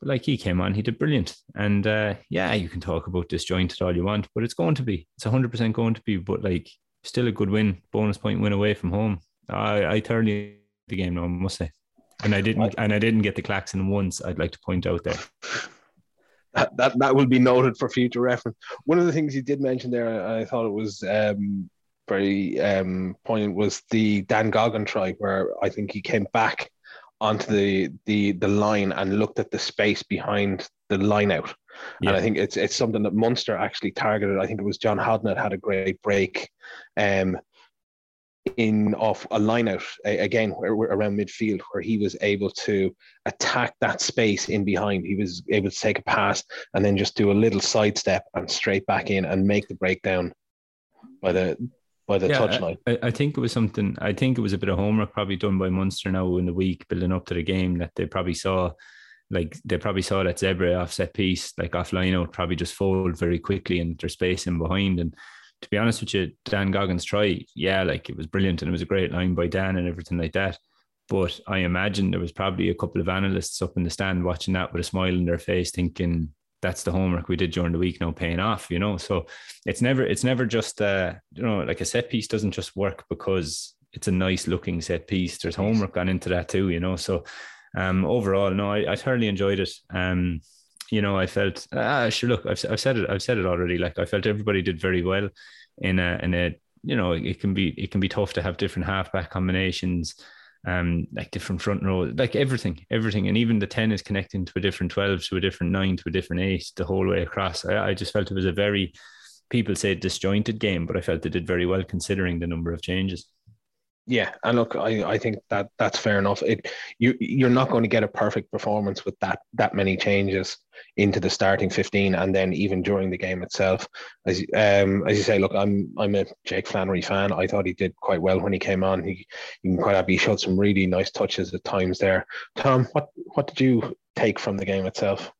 But like he came on, he did brilliant. And uh, yeah, you can talk about disjointed all you want, but it's going to be. It's hundred percent going to be. But like still a good win, bonus point win away from home. I I thoroughly the game now, I must say. And I didn't, and I didn't get the klaxon once. I'd like to point out there. That, that that will be noted for future reference. One of the things you did mention there, I thought it was um, very um, poignant, was the Dan Goggin try, where I think he came back onto the the the line and looked at the space behind the line out. Yeah. And I think it's it's something that Munster actually targeted. I think it was John Hadnett had a great break. Um, in off a line out again around midfield where he was able to attack that space in behind. He was able to take a pass and then just do a little sidestep and straight back in and make the breakdown by the by the yeah, touchline. I, I, think it was something. I think it was a bit of homework probably done by Munster now in the week building up to the game that they probably saw. Like they probably saw that Zebre offset piece, like offline out, probably just fold very quickly and there's space in behind and to be honest with you, Dan Goggin's try, yeah, like it was brilliant and it was a great line by Dan and everything like that. But I imagine there was probably a couple of analysts up in the stand watching that with a smile on their face, thinking that's the homework we did during the week now paying off, you know. So it's never it's never just uh, you know, like a set piece doesn't just work because it's a nice looking set piece. There's homework gone into that too, you know. So um overall, no, I, I thoroughly enjoyed it. Um you know, I felt ah sure. Look, I've, I've said it. I've said it already. Like I felt everybody did very well in a in a you know it can be it can be tough to have different halfback combinations um like different front row like everything everything and even the 10 is connecting to a different 12 to a different 9 to a different 8 the whole way across I, I just felt it was a very people say disjointed game but I felt they did very well considering the number of changes yeah, and look, I, I think that that's fair enough. It you you're not going to get a perfect performance with that that many changes into the starting fifteen, and then even during the game itself. As um as you say, look, I'm I'm a Jake Flannery fan. I thought he did quite well when he came on. He you can quite happy showed some really nice touches at times there. Tom, what what did you take from the game itself?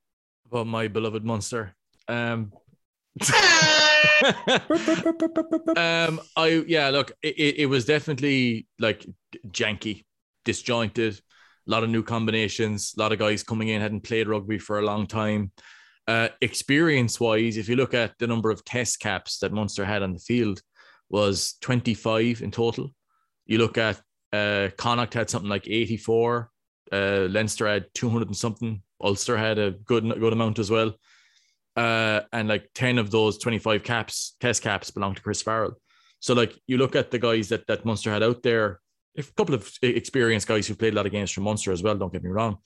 Well, my beloved monster. Um, um, I yeah, look, it, it was definitely like janky, disjointed, a lot of new combinations, a lot of guys coming in hadn't played rugby for a long time. Uh, experience wise, if you look at the number of test caps that Munster had on the field, was 25 in total. You look at uh, Connacht had something like 84. Uh, Leinster had 200 and something. Ulster had a good good amount as well uh, and like 10 of those 25 caps, test caps belong to Chris Farrell. So like you look at the guys that that Munster had out there, a couple of experienced guys who played a lot of games for Munster as well, don't get me wrong.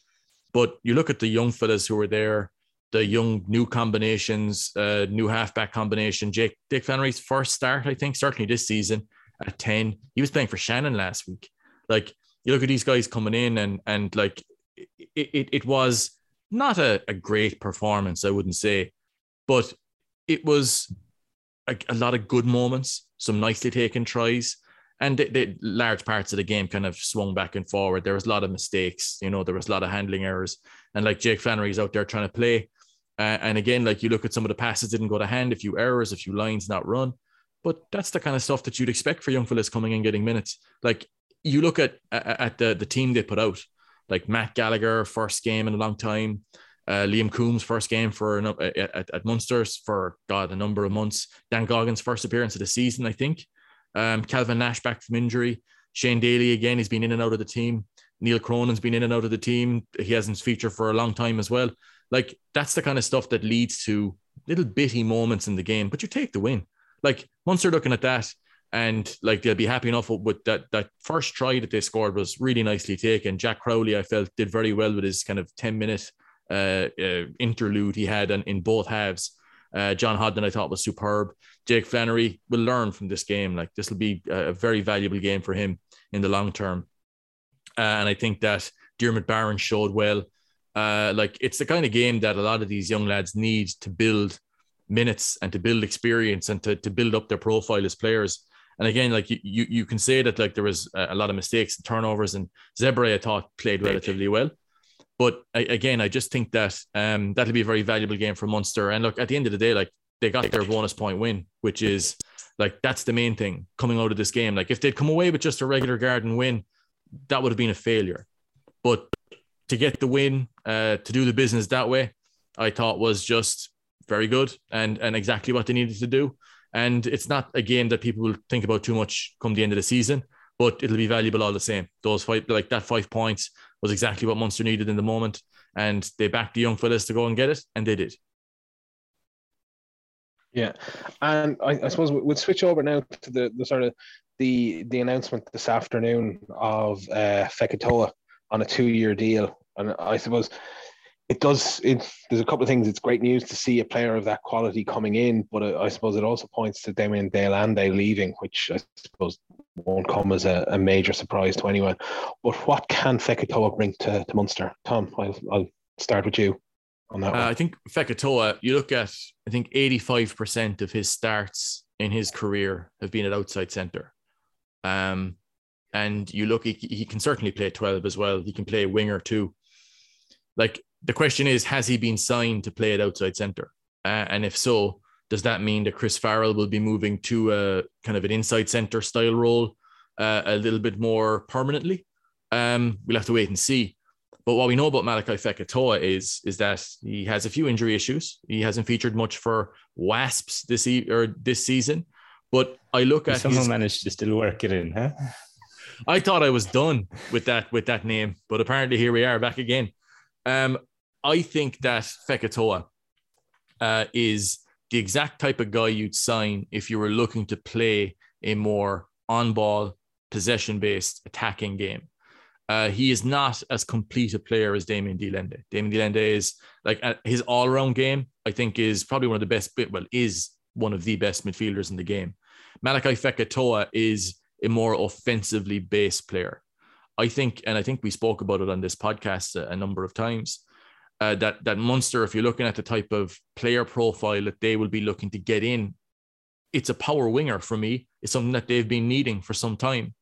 But you look at the young fellas who were there, the young new combinations, uh, new halfback combination. Jake Dick Flannery's first start, I think, certainly this season at 10. He was playing for Shannon last week. Like you look at these guys coming in and and like it, it, it was not a, a great performance, I wouldn't say, but it was a, a lot of good moments, some nicely taken tries. And the, large parts of the game kind of swung back and forward. There was a lot of mistakes, you know, there was a lot of handling errors. And like Jake Flannery's out there trying to play. Uh, and again, like you look at some of the passes didn't go to hand, a few errors, a few lines not run. But that's the kind of stuff that you'd expect for young fellas coming in getting minutes. Like you look at at the the team they put out. Like Matt Gallagher, first game in a long time. Uh, Liam Coombes' first game for at, at Munsters for God a number of months. Dan Goggin's first appearance of the season, I think. Um, Calvin Nash back from injury. Shane Daly again, he's been in and out of the team. Neil Cronin's been in and out of the team. He hasn't featured for a long time as well. Like that's the kind of stuff that leads to little bitty moments in the game, but you take the win. Like Munster looking at that, and like they'll be happy enough with that. That first try that they scored was really nicely taken. Jack Crowley, I felt, did very well with his kind of ten minute uh, uh, interlude he had in, in both halves. Uh, John Hodden, I thought, was superb. Jake Flannery will learn from this game. Like this will be a very valuable game for him in the long term. Uh, and I think that Diarmuid Barron showed well. Uh, like it's the kind of game that a lot of these young lads need to build minutes and to build experience and to, to build up their profile as players. And again, like you, you, you can say that like there was a lot of mistakes and turnovers, and Zebre I thought played relatively well. But I, again, I just think that um, that'll be a very valuable game for Munster. And look, at the end of the day, like they got their bonus point win, which is like that's the main thing coming out of this game. Like if they'd come away with just a regular garden win, that would have been a failure. But to get the win, uh, to do the business that way, I thought was just very good and and exactly what they needed to do. And it's not a game that people will think about too much come the end of the season, but it'll be valuable all the same. Those five, like that five points was exactly what Munster needed in the moment. And they backed the young fellas to go and get it, and they did. Yeah, and I, I suppose we'll switch over now to the, the sort of the the announcement this afternoon of uh, Fekitoa on a two year deal, and I suppose it does. It, there's a couple of things. It's great news to see a player of that quality coming in, but I, I suppose it also points to Damien de Allende leaving, which I suppose won't come as a, a, major surprise to anyone. But what can Fekitoa bring to, to Munster? Tom, I'll, I'll start with you on that. Uh, I think Fekitoa, you look at, I think 85% of his starts in his career have been at outside centre. Um, and you look, he, he can certainly play 12 as well. He can play winger too. Like the question is, has he been signed to play at outside centre? Uh, and if so, does that mean that Chris Farrell will be moving to a kind of an inside centre style role uh, a little bit more permanently? Um, we'll have to wait and see. But what we know about Malachi Fekitoa is is that he has a few injury issues. He hasn't featured much for Wasps this e- or this season. But I look at someone his, managed to still work it in, huh? I thought I was done with that with that name, but apparently here we are back again. Um, I think that Fekitoa uh, is the exact type of guy you'd sign if you were looking to play a more on-ball, possession-based attacking game. Uh, he is not as complete a player as Damien de Allende. Damien de Allende is like uh, his all around game, I think, is probably one of the best, well, is one of the best midfielders in the game. Malachi Fekitoa is a more offensively based player. I think, and I think we spoke about it on this podcast a, a number of times, uh, that, that Munster, if you're looking at the type of player profile that they will be looking to get in, it's a power winger for me. It's something that they've been needing for some time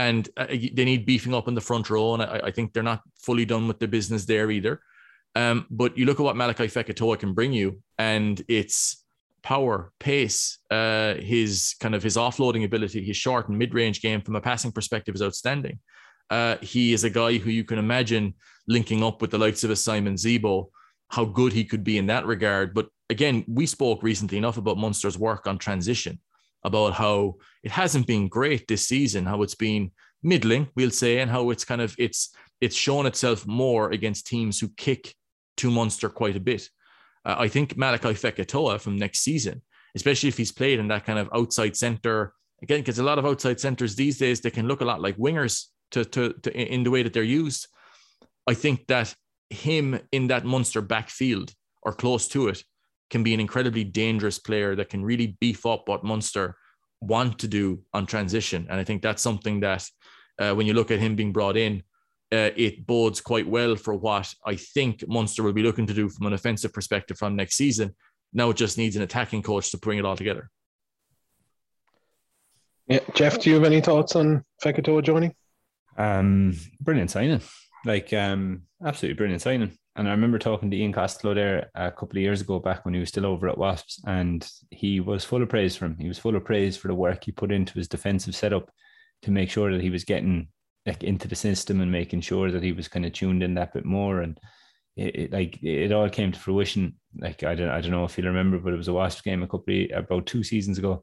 and uh, they need beefing up in the front row. And I, I, think they're not fully done with the business there either. Um, but you look at what Malachi Fekitoa can bring you, and it's power, pace, uh, his kind of his offloading ability, his short and mid-range game from a passing perspective is outstanding. Uh, he is a guy who you can imagine linking up with the likes of a Simon Zebo, how good he could be in that regard. But again, we spoke recently enough about Munster's work on transition about how it hasn't been great this season, how it's been middling, we'll say, and how it's kind of it's it's shown itself more against teams who kick to Munster quite a bit. Uh, I think Malachi Fekitoa from next season, especially if he's played in that kind of outside center again, because a lot of outside centers these days they can look a lot like wingers to, to, to in the way that they're used. I think that him in that Munster backfield or close to it can be an incredibly dangerous player that can really beef up what Munster want to do on transition. And I think that's something that uh, when you look at him being brought in, uh, it bodes quite well for what I think Munster will be looking to do from an offensive perspective from next season. Now it just needs an attacking coach to bring it all together. Yeah, Jeff, do you have any thoughts on Fekitoa joining? Um, brilliant signing, like um, absolutely brilliant signing. And I remember talking to Ian Costello there a couple of years ago back when he was still over at Wasps, and he was full of praise for him. He was full of praise for the work he put into his defensive setup to make sure that he was getting like into the system and making sure that he was kind of tuned in that bit more and it, it, like it all came to fruition. Like I don't I don't know if you remember, but it was a Wasp game a couple of, about two seasons ago,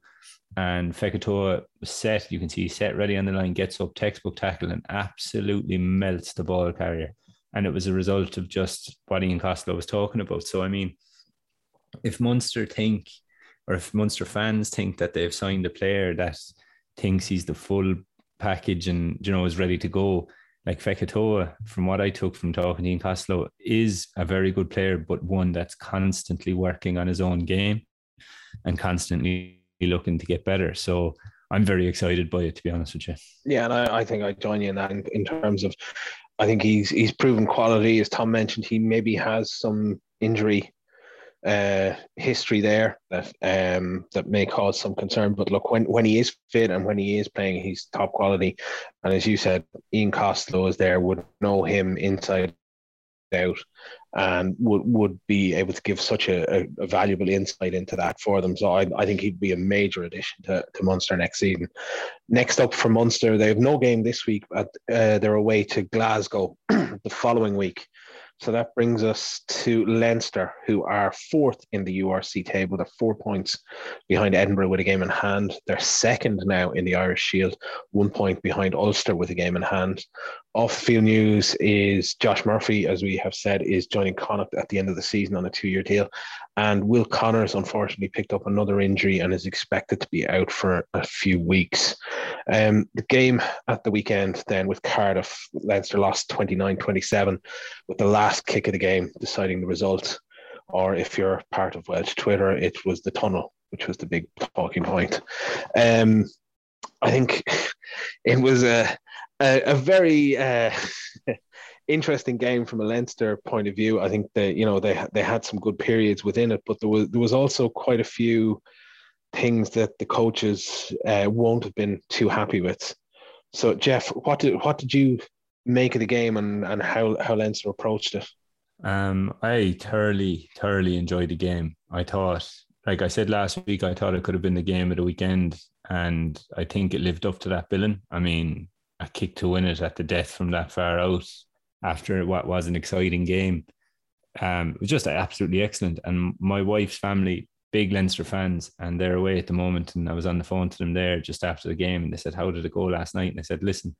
and Fekitoa was set. You can see set ready on the line, gets up, textbook tackle, and absolutely melts the ball carrier. And it was a result of just what Ian Costello was talking about. So I mean, if Munster think, or if Munster fans think that they've signed a player that thinks he's the full package and you know is ready to go, like Fekitoa, from what I took from talking to Ian Costello, is a very good player, but one that's constantly working on his own game and constantly looking to get better. So I'm very excited by it, to be honest with you. Yeah, and I, I think I join you in that in, in terms of I think he's he's proven quality. As Tom mentioned, he maybe has some injury uh, history there that um, that may cause some concern. But look, when, when he is fit and when he is playing, he's top quality. And as you said, Ian Costello is there, would know him inside out, and would would be able to give such a, a, a, valuable insight into that for them. So I, I think he'd be a major addition to, to Munster next season. Next up for Munster, they have no game this week, but uh, they're away to Glasgow the following week. So that brings us to Leinster, who are fourth in the URC table. They're four points behind Edinburgh with a game in hand. They're second now in the Irish Shield, one point behind Ulster with a game in hand. Off field news is Josh Murphy, as we have said, is joining Connacht at the end of the season on a two year deal. And Will Connors unfortunately picked up another injury and is expected to be out for a few weeks. Um, the game at the weekend then with Cardiff, Leinster lost 29 27 with the last kick of the game deciding the result. Or if you're part of Welsh Twitter, it was the tunnel, which was the big talking point. Um, I think it was a a, a very uh, interesting game from a Leinster point of view. I think that you know they they had some good periods within it, but there was there was also quite a few things that the coaches uh, won't have been too happy with. So, Jeff, what did what did you make of the game and and how how Leinster approached it? Um, I thoroughly thoroughly enjoyed the game. I thought, like I said last week, I thought it could have been the game of the weekend, and I think it lived up to that billing. I mean, a kick to win it at the death from that far out after what was an exciting game. Um, it was just absolutely excellent. And my wife's family, big Leinster fans, and they're away at the moment. And I was on the phone to them there just after the game, and they said, "How did it go last night?" And I said, "Listen,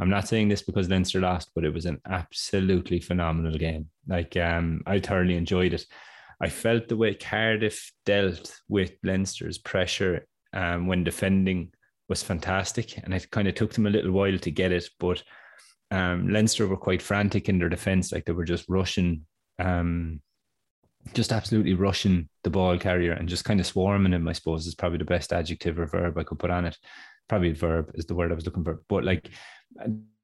I'm not saying this because Leinster lost, but it was an absolutely phenomenal game. Like, um, I thoroughly enjoyed it. I felt the way Cardiff dealt with Leinster's pressure um, when defending was fantastic, and it kind of took them a little while to get it. But um, Leinster were quite frantic in their defence, like they were just rushing, um, just absolutely rushing the ball carrier and just kind of swarming him. I suppose is probably the best adjective or verb I could put on it. Probably a verb is the word I was looking for, but like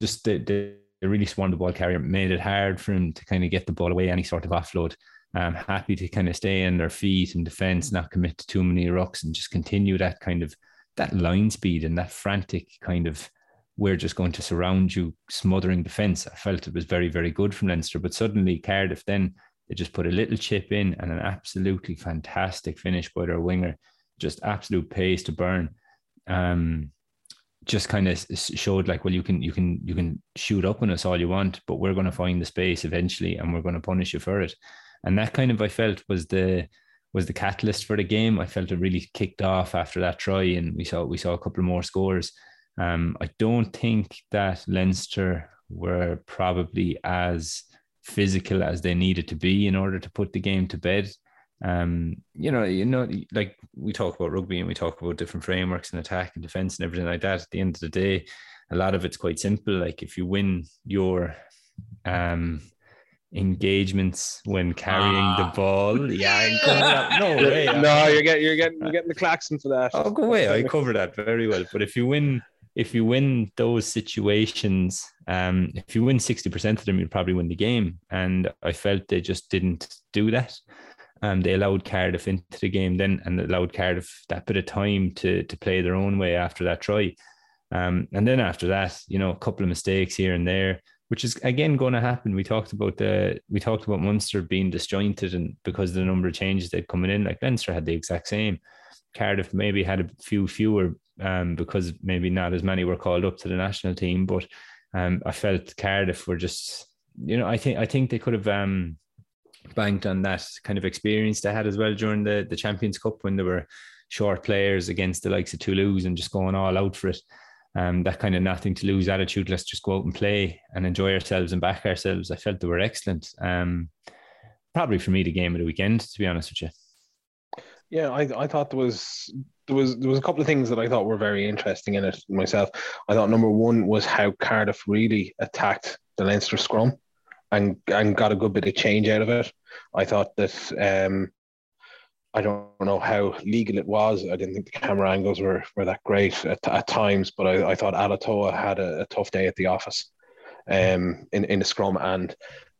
just the, the they really swarmed the ball carrier, made it hard for him to kind of get the ball away, any sort of offload. Um, happy to kind of stay on their feet in defence, not commit to too many rocks, and just continue that kind of that line speed and that frantic kind of we're just going to surround you, smothering defence. I felt it was very, very good from Leinster. But suddenly Cardiff then they just put a little chip in and an absolutely fantastic finish by their winger, just absolute pace to burn. Um, just kind of showed like, well, you can you can you can shoot up on us all you want, but we're going to find the space eventually, and we're going to punish you for it. And that kind of I felt was the was the catalyst for the game. I felt it really kicked off after that try, and we saw we saw a couple more scores. Um, I don't think that Leinster were probably as physical as they needed to be in order to put the game to bed. Um, you know, you know, like we talk about rugby and we talk about different frameworks and attack and defense and everything like that. At the end of the day, a lot of it's quite simple. Like if you win your um engagements when carrying ah. the ball. Yeah, no way. No, you're getting you're getting you're getting the klaxon for that. Oh, go away. I cover that very well. But if you win, if you win those situations, um, if you win sixty percent of them, you'll probably win the game. And I felt they just didn't do that. Um, they allowed Cardiff into the game then, and allowed Cardiff that bit of time to to play their own way after that try. Um, and then after that, you know, a couple of mistakes here and there which is again going to happen. We talked about the we talked about Munster being disjointed and because of the number of changes they'd coming in, like Leinster had the exact same. Cardiff maybe had a few fewer um, because maybe not as many were called up to the national team, but Um, I felt Cardiff were just, you know, I think I think they could have um, banked on that kind of experience they had as well during the the Champions Cup when they were short players against the likes of Toulouse and just going all out for it. Um, that kind of nothing to lose attitude. Let's just go out and play and enjoy ourselves and back ourselves. I felt they were excellent. Um, probably for me the game of the weekend, to be honest with you. Yeah, I, I thought there was there was there was a couple of things that I thought were very interesting in it myself. I thought number one was how Cardiff really attacked the Leinster scrum and and got a good bit of change out of it. I thought that um, I don't know how legal it was. I didn't think the camera angles were, were that great at, at times, but I, I thought Alatoa had a, a, tough day at the office um, in, in the scrum, and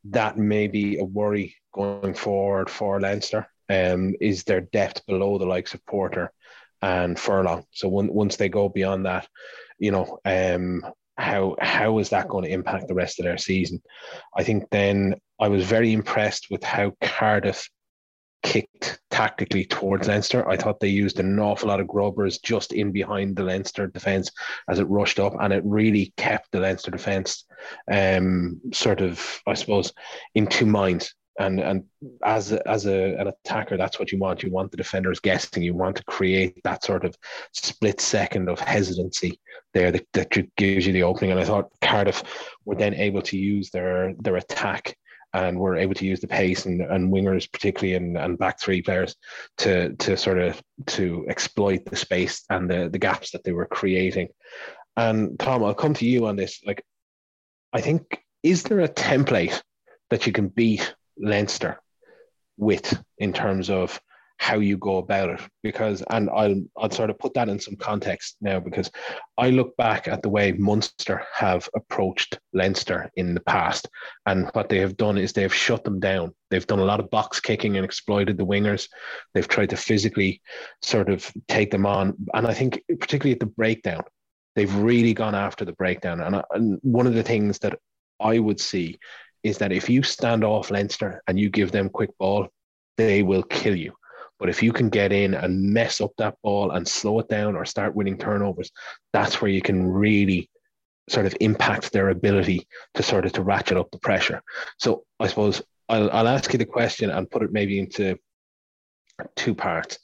that may be a worry going forward for Leinster. Um, is their depth below the likes of Porter and Furlong? So when, once they go beyond that, you know, um, how how is that going to impact the rest of their season? I think then I was very impressed with how Cardiff kicked tactically towards Leinster. I thought they used an awful lot of grubbers just in behind the Leinster defence as it rushed up, and it really kept the Leinster defence um, sort of, I suppose, in two minds. And and as as a, an attacker, that's what you want. You want the defenders guessing. You want to create that sort of split second of hesitancy there that, that gives you the opening. And I thought Cardiff were then able to use their their attack and were able to use the pace and, and wingers particularly and, and back three players to to sort of to exploit the space and the, the gaps that they were creating and tom i'll come to you on this like i think is there a template that you can beat leinster with in terms of how you go about it. Because and I'll I'll sort of put that in some context now because I look back at the way Munster have approached Leinster in the past and what they have done is they've shut them down. They've done a lot of box kicking and exploited the wingers. They've tried to physically sort of take them on and I think particularly at the breakdown they've really gone after the breakdown. And, I, and one of the things that I would see is that if you stand off Leinster and you give them quick ball they will kill you but if you can get in and mess up that ball and slow it down or start winning turnovers, that's where you can really sort of impact their ability to sort of to ratchet up the pressure. So I suppose I'll, I'll ask you the question and put it maybe into two parts.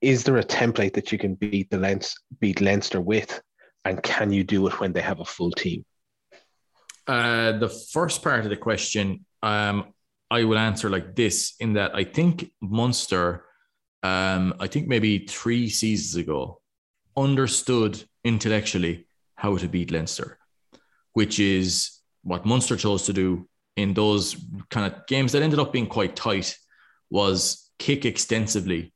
Is there a template that you can beat the Leinster, beat Leinster with, and can you do it when they have a full team? Uh, the first part of the question, um, I will answer like this: in that I think Munster um, I think maybe three seasons ago, understood intellectually how to beat Leinster, which is what Munster chose to do in those kind of games that ended up being quite tight was kick extensively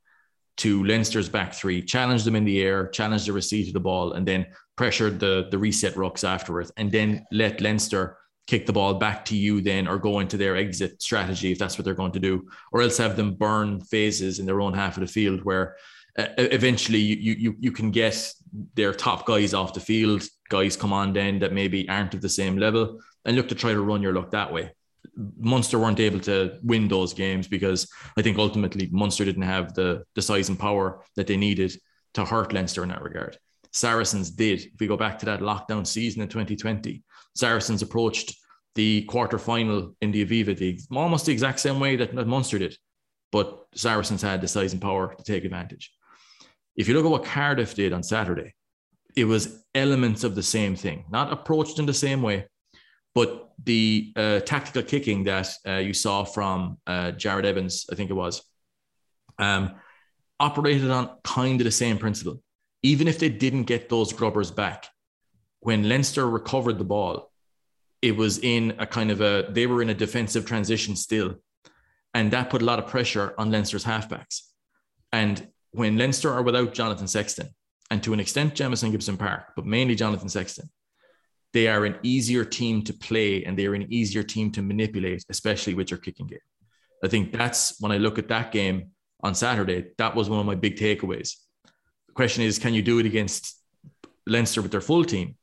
to Leinster's back three, challenge them in the air, challenge the receipt of the ball, and then pressure the, the reset rucks afterwards, and then let Leinster kick the ball back to you then or go into their exit strategy if that's what they're going to do or else have them burn phases in their own half of the field where uh, eventually you, you you can get their top guys off the field guys come on then that maybe aren't at the same level and look to try to run your luck that way Munster weren't able to win those games because I think ultimately Munster didn't have the, the size and power that they needed to hurt Leinster in that regard. Saracens did. If we go back to that lockdown season in 2020, Saracens approached the quarter final in the Aviva League almost the exact same way that, that Munster did, but Saracens had the size and power to take advantage. If you look at what Cardiff did on Saturday, it was elements of the same thing, not approached in the same way, but the uh, tactical kicking that uh, you saw from uh, Jarrod Evans, I think it was, um, operated on kind of the same principle. Even if they didn't get those grubbers back, when Leinster recovered the ball, it was in a kind of a, they were in a defensive transition still. And that put a lot of pressure on Leinster's halfbacks. And when Leinster are without Jonathan Sexton, and to an extent, Jamison Gibson Park, but mainly Jonathan Sexton, they are an easier team to play and they're an easier team to manipulate, especially with your kicking game. I think that's when I look at that game on Saturday, that was one of my big takeaways. Question is, can you do it against Leinster with their full team?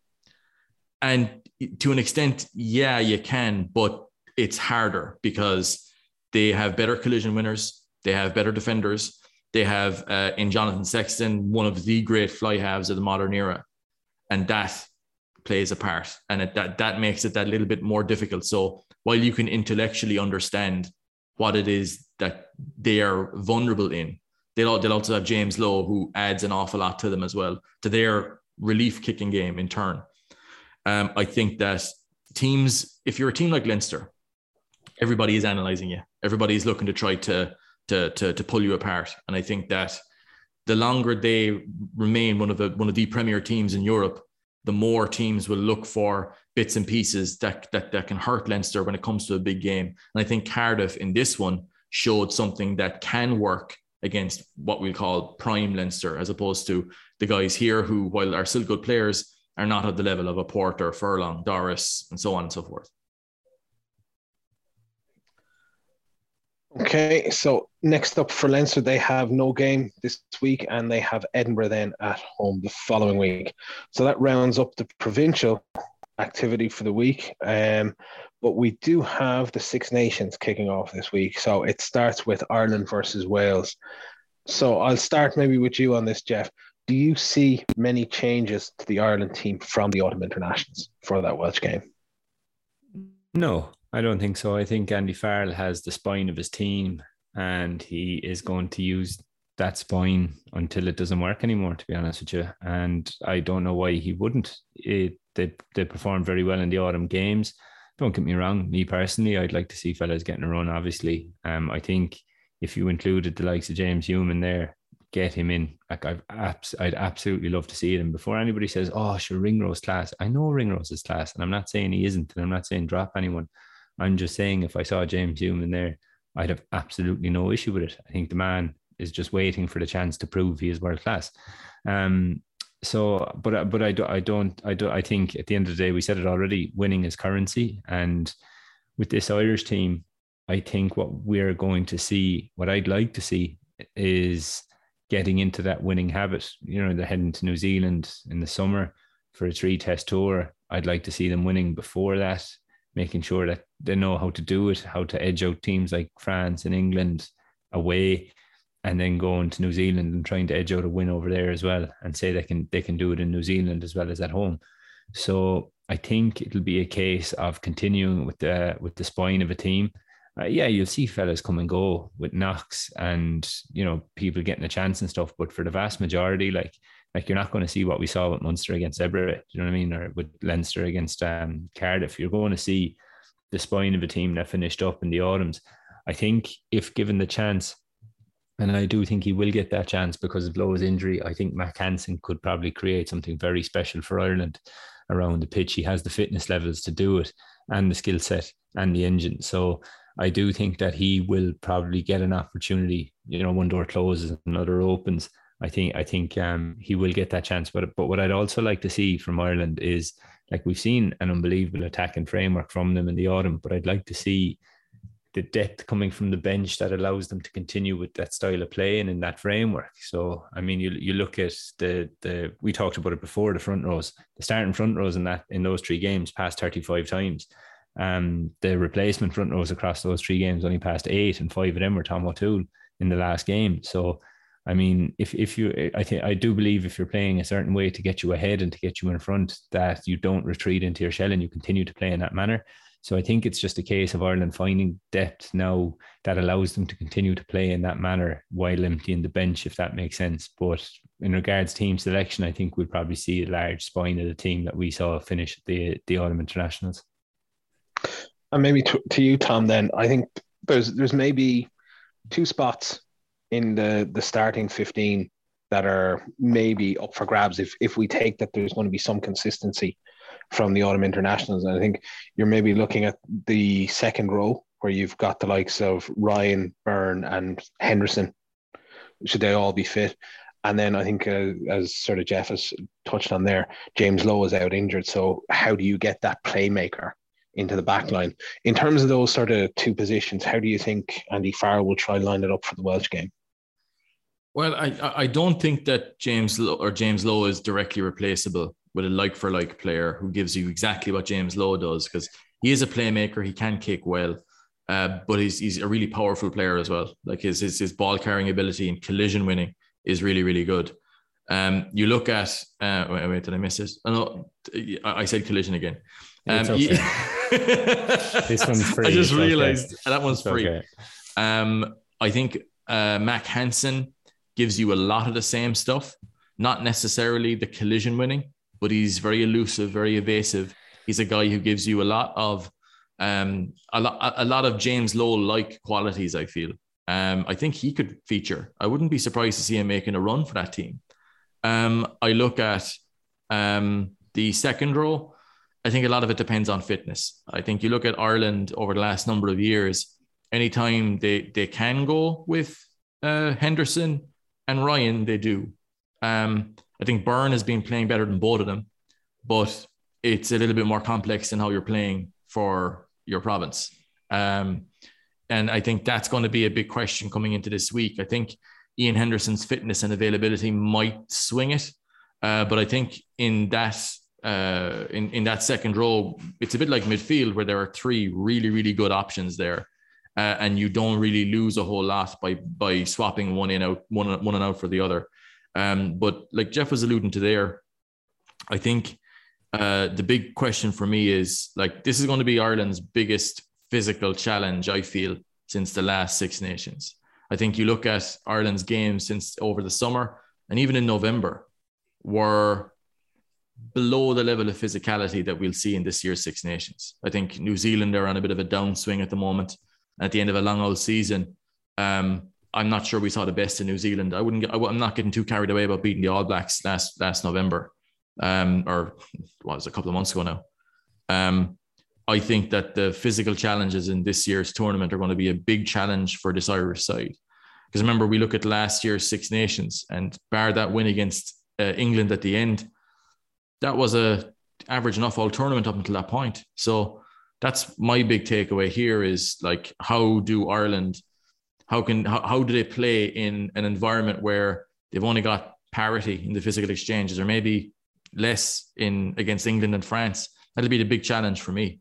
And to an extent, yeah, you can, but it's harder because they have better collision winners, they have better defenders, they have uh, in Jonathan Sexton one of the great fly halves of the modern era, and that plays a part, and it, that that makes it that little bit more difficult. So while you can intellectually understand what it is that they are vulnerable in, they'll they'll also have James Lowe who adds an awful lot to them as well to their relief kicking game in turn. Um, I think that teams, if you're a team like Leinster, everybody is analyzing you. Everybody is looking to try to to to to pull you apart, and I think that the longer they remain one of the one of the premier teams in Europe, the more teams will look for bits and pieces that that that can hurt Leinster when it comes to a big game. And I think Cardiff in this one showed something that can work against what we call prime Leinster, as opposed to the guys here who, while are still good players, are not at the level of a Porter, Furlong, Doris, and so on and so forth. Okay, so next up for Leinster, they have no game this week and they have Edinburgh then at home the following week. So that rounds up the provincial activity for the week. Um, but we do have the Six Nations kicking off this week. So it starts with Ireland versus Wales. So I'll start maybe with you on this, Jeff. Do you see many changes to the Ireland team from the Autumn Internationals for that Welsh game? No, I don't think so. I think Andy Farrell has the spine of his team and he is going to use that fine until it doesn't work anymore, to be honest with you. And I don't know why he wouldn't. It, they, they performed very well in the autumn games. Don't get me wrong, me personally, I'd like to see fellas getting a run, obviously. Um, I think if you included the likes of James Hume in there, get him in. Like I've abs- I'd absolutely love to see. And before anybody says, oh, sure, Ringrose class, I know Ringrose is class. And I'm not saying he isn't, and I'm not saying drop anyone. I'm just saying if I saw James Hume in there, I'd have absolutely no issue with it. I think the man is just waiting for the chance to prove he is world class. Um, so, but but I do I don't I do I think at the end of the day we said it already. Winning is currency, and with this Irish team, I think what we're going to see, what I'd like to see, is getting into that winning habit. You know, they're heading to New Zealand in the summer for a three test tour. I'd like to see them winning before that making sure that they know how to do it, how to edge out teams like France and England away, and then going to New Zealand and trying to edge out a win over there as well, and say they can they can do it in New Zealand as well as at home. So I think it'll be a case of continuing with the with the spine of a team. Uh, yeah, you'll see fellas come and go with knocks and you know people getting a chance and stuff, but for the vast majority, like like you're not going to see what we saw with Munster against Zebre, you know what I mean, or with Leinster against um, Cardiff. You're going to see the spine of a team that finished up in the autumns. I think if given the chance, and I do think he will get that chance because of Lowe's injury, I think Mack Hansen could probably create something very special for Ireland around the pitch. He has the fitness levels to do it and the skill set and the engine. So I do think that he will probably get an opportunity. You know, one door closes, another opens I think I think um, he will get that chance. But but what I'd also like to see from Ireland is like we've seen an unbelievable attacking framework from them in the autumn, but I'd like to see the depth coming from the bench that allows them to continue with that style of play and in that framework. So I mean, you you look at the the we talked about it before the front rows, the starting front rows in that in those three games passed thirty five times. Um, the replacement front rows across those three games only passed eight, and five of them were Tom O'Toole in the last game. So I mean, if if you, I think I do believe if you're playing a certain way to get you ahead and to get you in front, that you don't retreat into your shell and you continue to play in that manner. So I think it's just a case of Ireland finding depth now that allows them to continue to play in that manner while emptying the bench, if that makes sense. But in regards team selection, I think we'll probably see a large spine of the team that we saw finish the the autumn internationals. And maybe to, to you, Tom. Then I think there's there's maybe two spots in the the starting 15 that are maybe up for grabs if if we take that there's going to be some consistency from the autumn internationals and i think you're maybe looking at the second row where you've got the likes of ryan beirne and henderson should they all be fit and then I think, uh, as sort of Jeff has touched on there, James Lowe is out injured. So, how do you get that playmaker into the back line? In terms of those sort of two positions, how do you think Andy Farrell will try line it up for the Welsh game? Well, I I don't think that James Lowe or James Lowe is directly replaceable with a like for like player who gives you exactly what James Lowe does because he is a playmaker. He can kick well, uh, but he's he's a really powerful player as well. Like his his, his ball carrying ability and collision winning is really really good. Um, you look at uh, wait, wait, did I miss it? Oh, no, I said collision again. Um, okay. this one's free. I just it's realized okay. that one's It's free. okay. Um, I think uh, Mack Hansen gives you a lot of the same stuff, not necessarily the collision winning, but he's very elusive, very evasive. He's a guy who gives you a lot of um, a lot a lot of James Lowe like qualities. I feel. Um, I think he could feature. I wouldn't be surprised to see him making a run for that team. Um, I look at um, the second row. I think a lot of it depends on fitness. I think you look at Ireland over the last number of years. Anytime they they can go with uh, Henderson and Ryan, they do. Um, I think Beirne has been playing better than both of them, but it's a little bit more complex in how you're playing for your province. Um, and I think that's going to be a big question coming into this week. I think Iain Henderson's fitness and availability might swing it, uh, but I think in that uh, in in that second row, it's a bit like midfield where there are three really really good options there, uh, and you don't really lose a whole lot by by swapping one in out one one and out for the other. Um, but like Jeff was alluding to there, I think uh, the big question for me is like this is going to be Ireland's biggest physical challenge. I feel since the last Six Nations. I think you look at Ireland's games since over the summer and even in November were below the level of physicality that we'll see in this year's Six Nations. I think New Zealand are on a bit of a downswing at the moment. At the end of a long old season, um, I'm not sure we saw the best in New Zealand. I wouldn't. Get, I, am not getting too carried away about beating the All Blacks last last November, um, or what was a couple of months ago now. Um, I think that the physical challenges in this year's tournament are going to be a big challenge for this Irish side. Because remember, we look at last year's Six Nations, and bar that win against uh, England at the end, that was a average enough all tournament up until that point. So that's my big takeaway here is like how do Ireland, how can how, how do they play in an environment where they've only got parity in the physical exchanges, or maybe less in against England and France? That'll be the big challenge for me.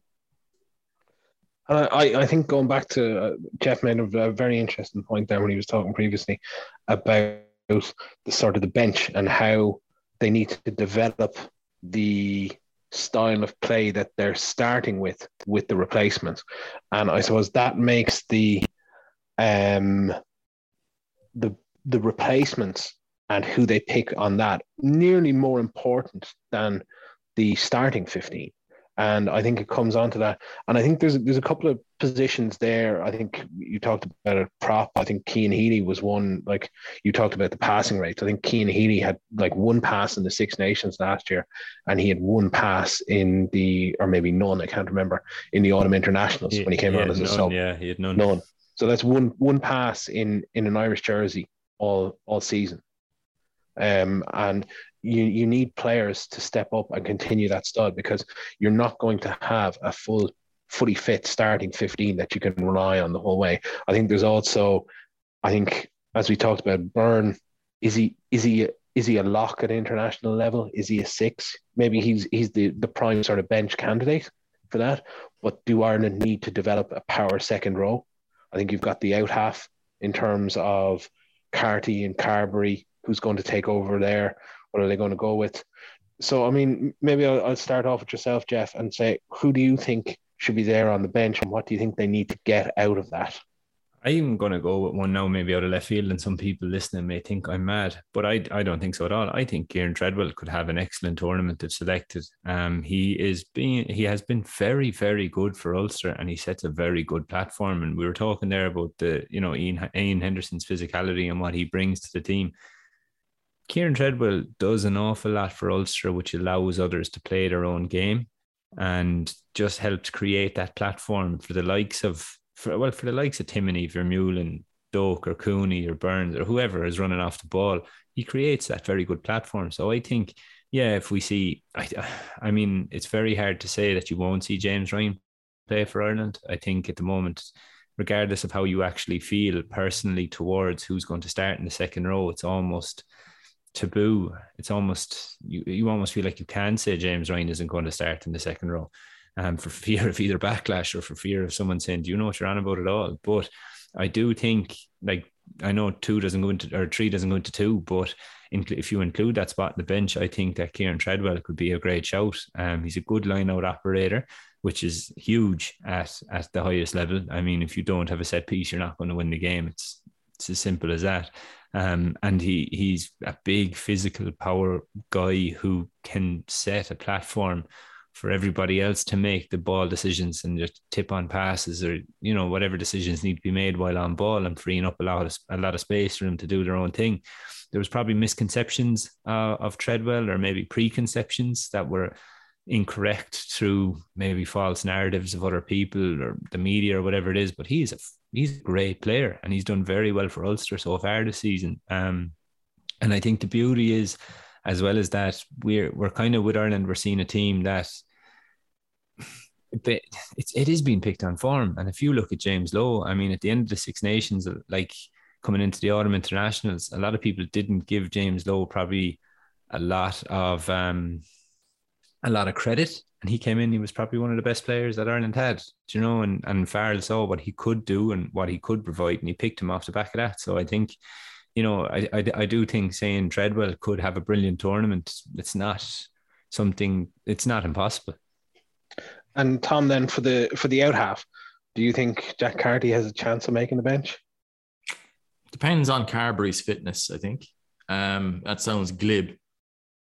I, I think going back to uh, Jeff made a very interesting point there when he was talking previously about the sort of the bench and how they need to develop the style of play that they're starting with with the replacements, and I suppose that makes the um the the replacements and who they pick on that nearly more important than the starting fifteen and I think it comes on to that. And I think there's there's a couple of positions there. I think you talked about a prop. I think Cian Healy was one. Like you talked about the passing rates. I think Cian Healy had like one pass in the Six Nations last year, and he had one pass in the or maybe none. I can't remember in the autumn internationals when he came on as a none, sub. Yeah, he had none. None. So that's one one pass in in an Irish jersey all all season. Um, and you you need players to step up and continue that stud because you're not going to have a full fully fit starting 15 that you can rely on the whole way. I think there's also I think as we talked about Beirne is he is he is he a lock at international level? Is he a six? Maybe he's he's the the prime sort of bench candidate for that. But do Ireland need to develop a power second row? I think you've got the out half in terms of Carty and Carbery, who's going to take over there. What are they going to go with? So, I mean, maybe I'll, I'll start off with yourself, Jeff, and say, who do you think should be there on the bench, and what do you think they need to get out of that? I'm going to go with one now, maybe out of left field, and some people listening may think I'm mad, but I, I don't think so at all. I think Kieran Treadwell could have an excellent tournament if selected. Um, he is being he has been very very good for Ulster, and he sets a very good platform. And we were talking there about the you know Ian Iain Henderson's physicality and what he brings to the team. Kieran Treadwell does an awful lot for Ulster, which allows others to play their own game, and just helps create that platform for the likes of for well for the likes of Timoney, Vermeulen, Doak, or Cooney, or Burns, or whoever is running off the ball. He creates that very good platform. So I think, yeah, if we see, I, I mean, it's very hard to say that you won't see James Ryan play for Ireland. I think at the moment, regardless of how you actually feel personally towards who's going to start in the second row, it's almost taboo. It's almost you. You almost feel like you can say James Ryan isn't going to start in the second row, um, for fear of either backlash or for fear of someone saying, "Do you know what you're on about at all?" But I do think, like, I know two doesn't go into or three doesn't go into two, but if you include that spot in the bench, I think that Kieran Treadwell could be a great shout. Um, he's a good line out operator, which is huge at at the highest level. I mean, if you don't have a set piece, you're not going to win the game. It's it's as simple as that. Um, and he he's a big physical power guy who can set a platform for everybody else to make the ball decisions and just tip on passes or you know whatever decisions need to be made while on ball and freeing up a lot of a lot of space for them to do their own thing. There was probably misconceptions uh, of Treadwell or maybe preconceptions that were incorrect through maybe false narratives of other people or the media or whatever it is. But he's a he's a great player and he's done very well for Ulster so far this season. Um, and I think the beauty is as well as that, we're we're kind of with Ireland, we're seeing a team that it's it is being picked on form. And if you look at James Lowe, I mean, at the end of the Six Nations, like coming into the autumn internationals, a lot of people didn't give James Lowe probably a lot of um a lot of credit. And he came in, he was probably one of the best players that Ireland had, you know, and and Farrell saw what he could do and what he could provide, and he picked him off the back of that. So I think you know, I, I, I do think saying Treadwell could have a brilliant tournament. It's not something. It's not impossible. And Tom, then for the for the out half, do you think Jack Carty has a chance of making the bench? Depends on Carbery's fitness. I think um, that sounds glib,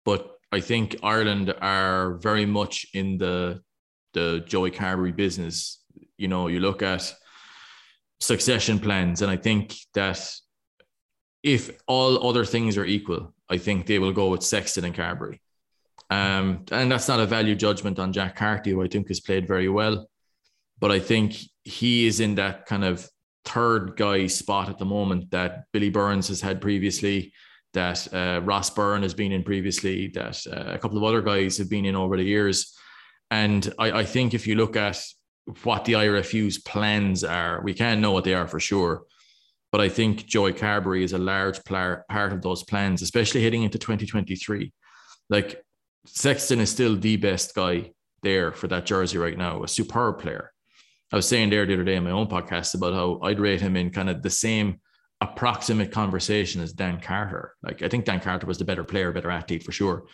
but I think Ireland are very much in the the Joey Carbery business. You know, you look at succession plans, and I think that if all other things are equal, I think they will go with Sexton and Carbery. Um, and that's not a value judgment on Jack Carty, who I think has played very well. But I think he is in that kind of third guy spot at the moment that Billy Burns has had previously, that uh, Ross Byrne has been in previously, that uh, a couple of other guys have been in over the years. And I, I think if you look at what the IRFU's plans are, we can't know what they are for sure. But I think Joey Carbery is a large player, part of those plans, especially heading into 2023. Like Sexton is still the best guy there for that jersey right now, a superb player. I was saying there the other day in my own podcast about how I'd rate him in kind of the same approximate conversation as Dan Carter. Like I think Dan Carter was the better player, better athlete for sure.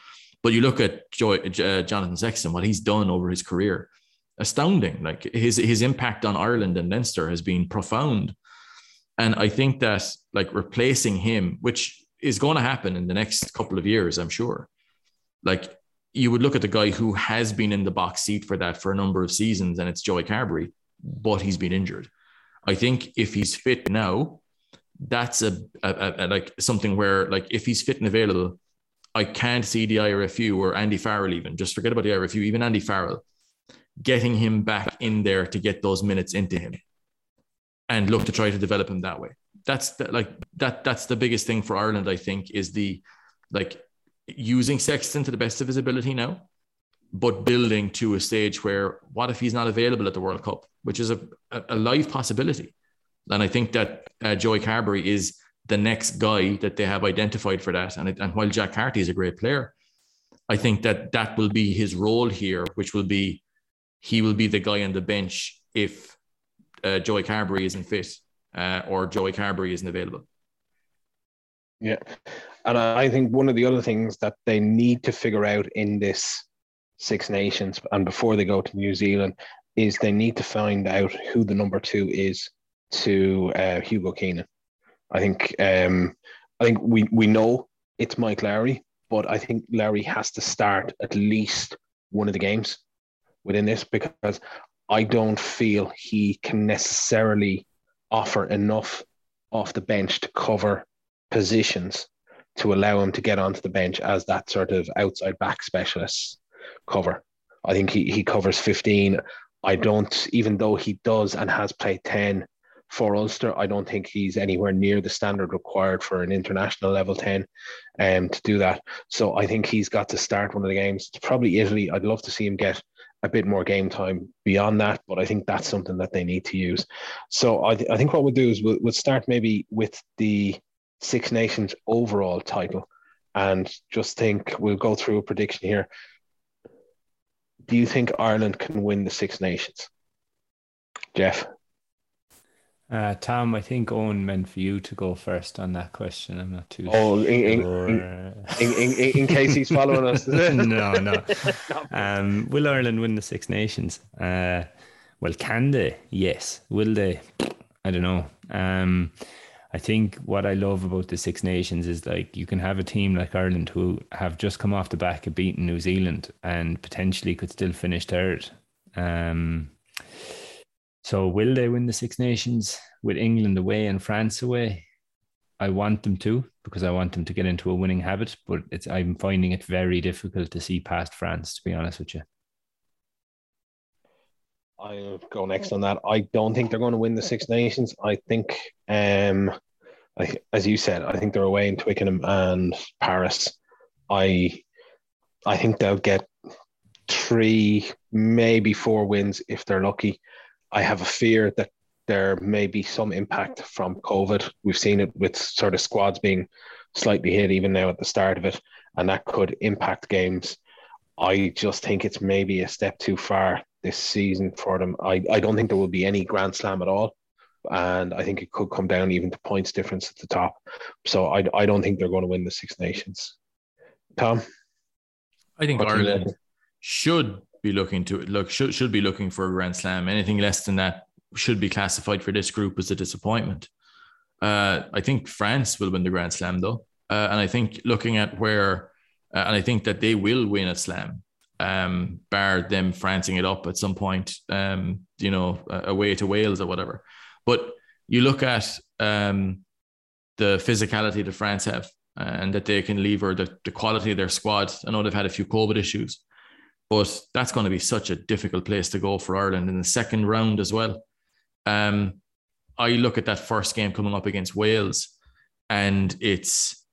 But you look at Joy, uh, Jonathan Sexton, what he's done over his career, astounding. Like his his impact on Ireland and Leinster has been profound. And I think that like replacing him, which is going to happen in the next couple of years, I'm sure. Like you would look at the guy who has been in the box seat for that for a number of seasons, and it's Joey Carbery, but he's been injured. I think if he's fit now, that's a, a, a, like something where like if he's fit and available, I can't see the IRFU or Andy Farrell even just forget about the IRFU, even Andy Farrell getting him back in there to get those minutes into him and look to try to develop him that way. That's the, like that. That's the biggest thing for Ireland. I think is the like using Sexton to the best of his ability now, but building to a stage where what if he's not available at the World Cup, which is a, a live possibility. And I think that uh, Joey Carbery is the next guy that they have identified for that. And, and while Jack Carty is a great player, I think that that will be his role here, which will be he will be the guy on the bench if uh, Joey Carbery isn't fit uh, or Joey Carbery isn't available. Yeah. And I think one of the other things that they need to figure out in this Six Nations and before they go to New Zealand is they need to find out who the number two is to uh, Hugo Keenan. I think um, I think we we know it's Mike Lowry, but I think Lowry has to start at least one of the games within this because I don't feel he can necessarily offer enough off the bench to cover positions to allow him to get onto the bench as that sort of outside back specialist cover. I think he, he covers 15. I don't, even though he does and has played 10 for Ulster, I don't think he's anywhere near the standard required for an international level 10 um, to do that. So I think he's got to start one of the games. It's probably Italy. I'd love to see him get a bit more game time beyond that. But I think that's something that they need to use. So I, th- I think what we'll do is we'll, we'll start maybe with the Six Nations overall title and just think we'll go through a prediction here. Do you think Ireland can win the Six Nations? Jeff? Uh, Tom, I think Owen meant for you to go first on that question. I'm not too Oh, in, sure. in, in, in, in, in case he's following us. no, no. Um, will Ireland win the Six Nations? Uh, well, can they? Yes. Will they? I don't know. Um, I think what I love about the Six Nations is like you can have a team like Ireland who have just come off the back of beating New Zealand and potentially could still finish third. Um, so will they win the Six Nations with England away and France away? I want them to because I want them to get into a winning habit, but it's I'm finding it very difficult to see past France, to be honest with you. I'll go next on that. I don't think they're going to win the Six Nations. I think, um, I, as you said, I think they're away in Twickenham and Paris. I, I think they'll get three, maybe four wins if they're lucky. I have a fear that there may be some impact from COVID. We've seen it with sort of squads being slightly hit even now at the start of it, and that could impact games. I just think it's maybe a step too far this season for them. I, I don't think there will be any Grand Slam at all. And I think it could come down even to points difference at the top. So I, I don't think they're going to win the Six Nations. Tom? I think what do you Ireland should be looking to look should should be looking for a Grand Slam. Anything less than that should be classified for this group as a disappointment. Uh, I think France will win the Grand Slam though, uh, and I think looking at where, uh, and I think that they will win a Slam, um, bar them francing it up at some point, um, you know, away to Wales or whatever. But you look at um, the physicality that France have and that they can lever the, the quality of their squad. I know they've had a few COVID issues, but that's going to be such a difficult place to go for Ireland in the second round as well. Um, I look at that first game coming up against Wales, and it's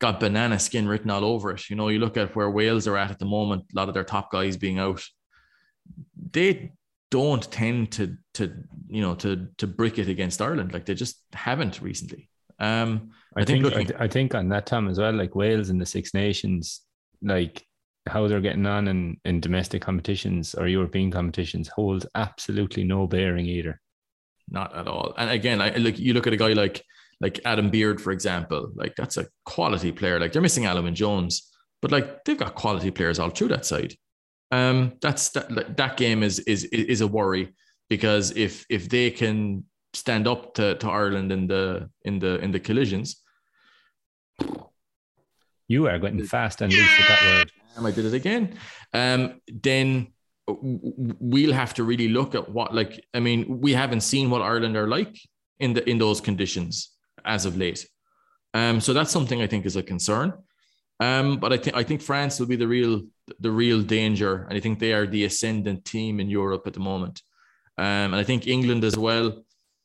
got banana skin written all over it. You know, you look at where Wales are at at the moment, a lot of their top guys being out. They don't tend to to you know to to brick it against Ireland like they just haven't recently. Um, I, I think think, I, looking- th- I think on that time as well, like Wales and the Six Nations, like how they're getting on in, in domestic competitions or European competitions holds absolutely no bearing either. not at all. And again, I like you look at a guy like like Adam Beard, for example, like that's a quality player. Like they're missing Alun Wyn Jones, but like they've got quality players all through that side. Um, that's that that game is is is a worry because if if they can stand up to, to Ireland in the in the in the collisions, You are getting fast and loose with that word. I did it again. Um, then we'll have to really look at what, like, I mean, we haven't seen what Ireland are like in the in those conditions as of late. Um, so that's something I think is a concern. Um, but I think I think France will be the real the real danger, and I think they are the ascendant team in Europe at the moment. Um, and I think England as well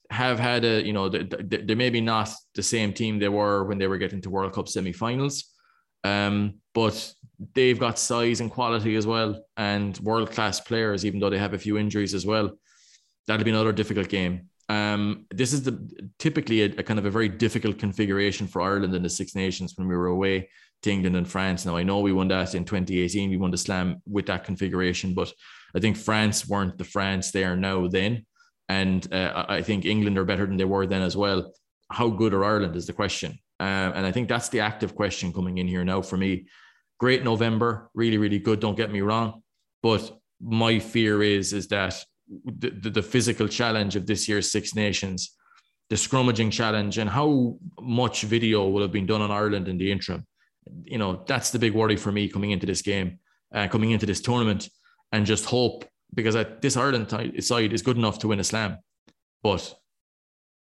have had a you know they- they- they're maybe not the same team they were when they were getting to World Cup semi-finals. Um, but they've got size and quality as well, and world class players, even though they have a few injuries as well. That'll be another difficult game. Um, this is the typically a, a kind of a very difficult configuration for Ireland in the Six Nations when we were away to England and France. Now I know we won that in 2018. We won the Slam with that configuration, but I think France weren't the France they are now then, and uh, I think England are better than they were then as well. How good are Ireland is the question, uh, and I think that's the active question coming in here now for me. Great November, really, really good. Don't get me wrong, but my fear is is that the, the, the physical challenge of this year's Six Nations, the scrummaging challenge, and how much video will have been done on Ireland in the interim. You know, that's the big worry for me coming into this game, uh, coming into this tournament, and just hope because I, this Ireland side is good enough to win a slam, but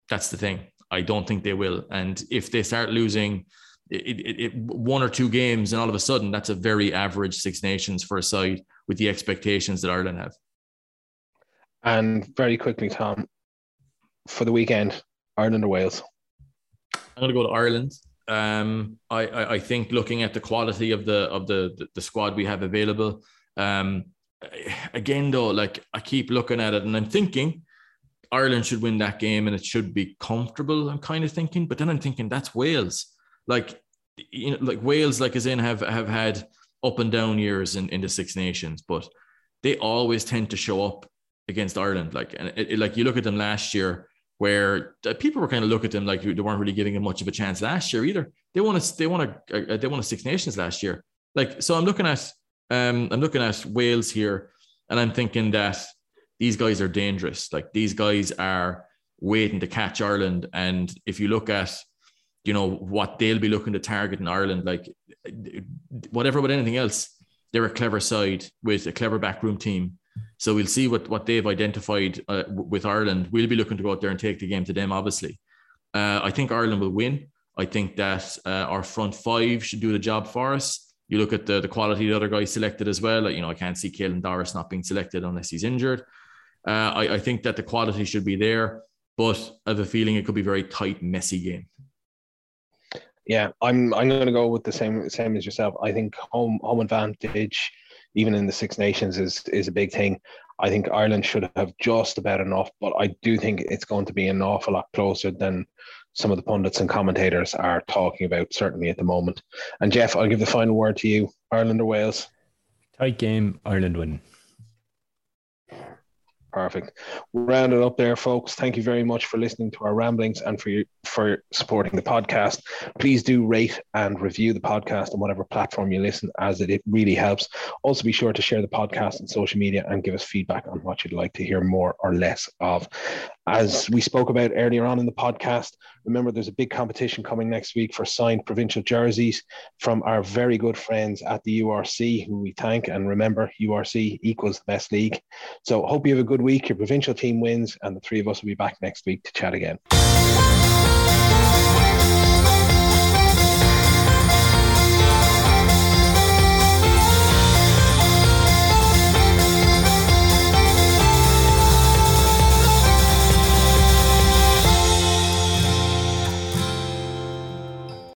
that's the thing. I don't think they will. And if they start losing it, it, it, one or two games, and all of a sudden that's a very average Six Nations for a side with the expectations that Ireland have. And very quickly, Tom, for the weekend, Ireland or Wales? I'm going to go to Ireland. Um, I, I, I think looking at the quality of the of the the, squad we have available. Um, again, though, like I keep looking at it and I'm thinking Ireland should win that game and it should be comfortable. I'm kind of thinking, but then I'm thinking that's Wales. Like you know, like Wales, like as in have have had up and down years in, in the Six Nations, but they always tend to show up against Ireland. Like and it, it- like you look at them last year, where people were kind of look at them like they weren't really giving them much of a chance last year either. They won a they won a they won a Six Nations last year. Like so, I'm looking at um I'm looking at Wales here, and I'm thinking that these guys are dangerous. Like these guys are waiting to catch Ireland, and if you look at you know what they'll be looking to target in Ireland, like whatever with anything else, they're a clever side with a clever backroom team. So we'll see what what they've identified uh, with Ireland. We'll be looking to go out there and take the game to them. Obviously, uh, I think Ireland will win. I think that uh, our front five should do the job for us. You look at the, the quality the other guys selected as well. Like, you know, I can't see Caelan Doris not being selected unless he's injured. Uh, I, I think that the quality should be there, but I have a feeling it could be a very tight, messy game. Yeah, I'm I'm going to go with the same same as yourself. I think home home advantage, even in the Six Nations, is is a big thing. I think Ireland should have just about enough, but I do think it's going to be an awful lot closer than some of the pundits and commentators are talking about, certainly at the moment. And Jeff, I'll give the final word to you. Ireland or Wales? Tight game, Ireland win. Perfect. Round it up there, folks. Thank you very much for listening to our ramblings and for you, for supporting the podcast. Please do rate and review the podcast on whatever platform you listen, as it, it really helps. Also, be sure to share the podcast on social media and give us feedback on what you'd like to hear more or less of. As we spoke about earlier on in the podcast, remember there's a big competition coming next week for signed provincial jerseys from our very good friends at the URC, who we thank. And remember, URC equals the best league. So, hope you have a good week. Your provincial team wins, and the three of us will be back next week to chat again.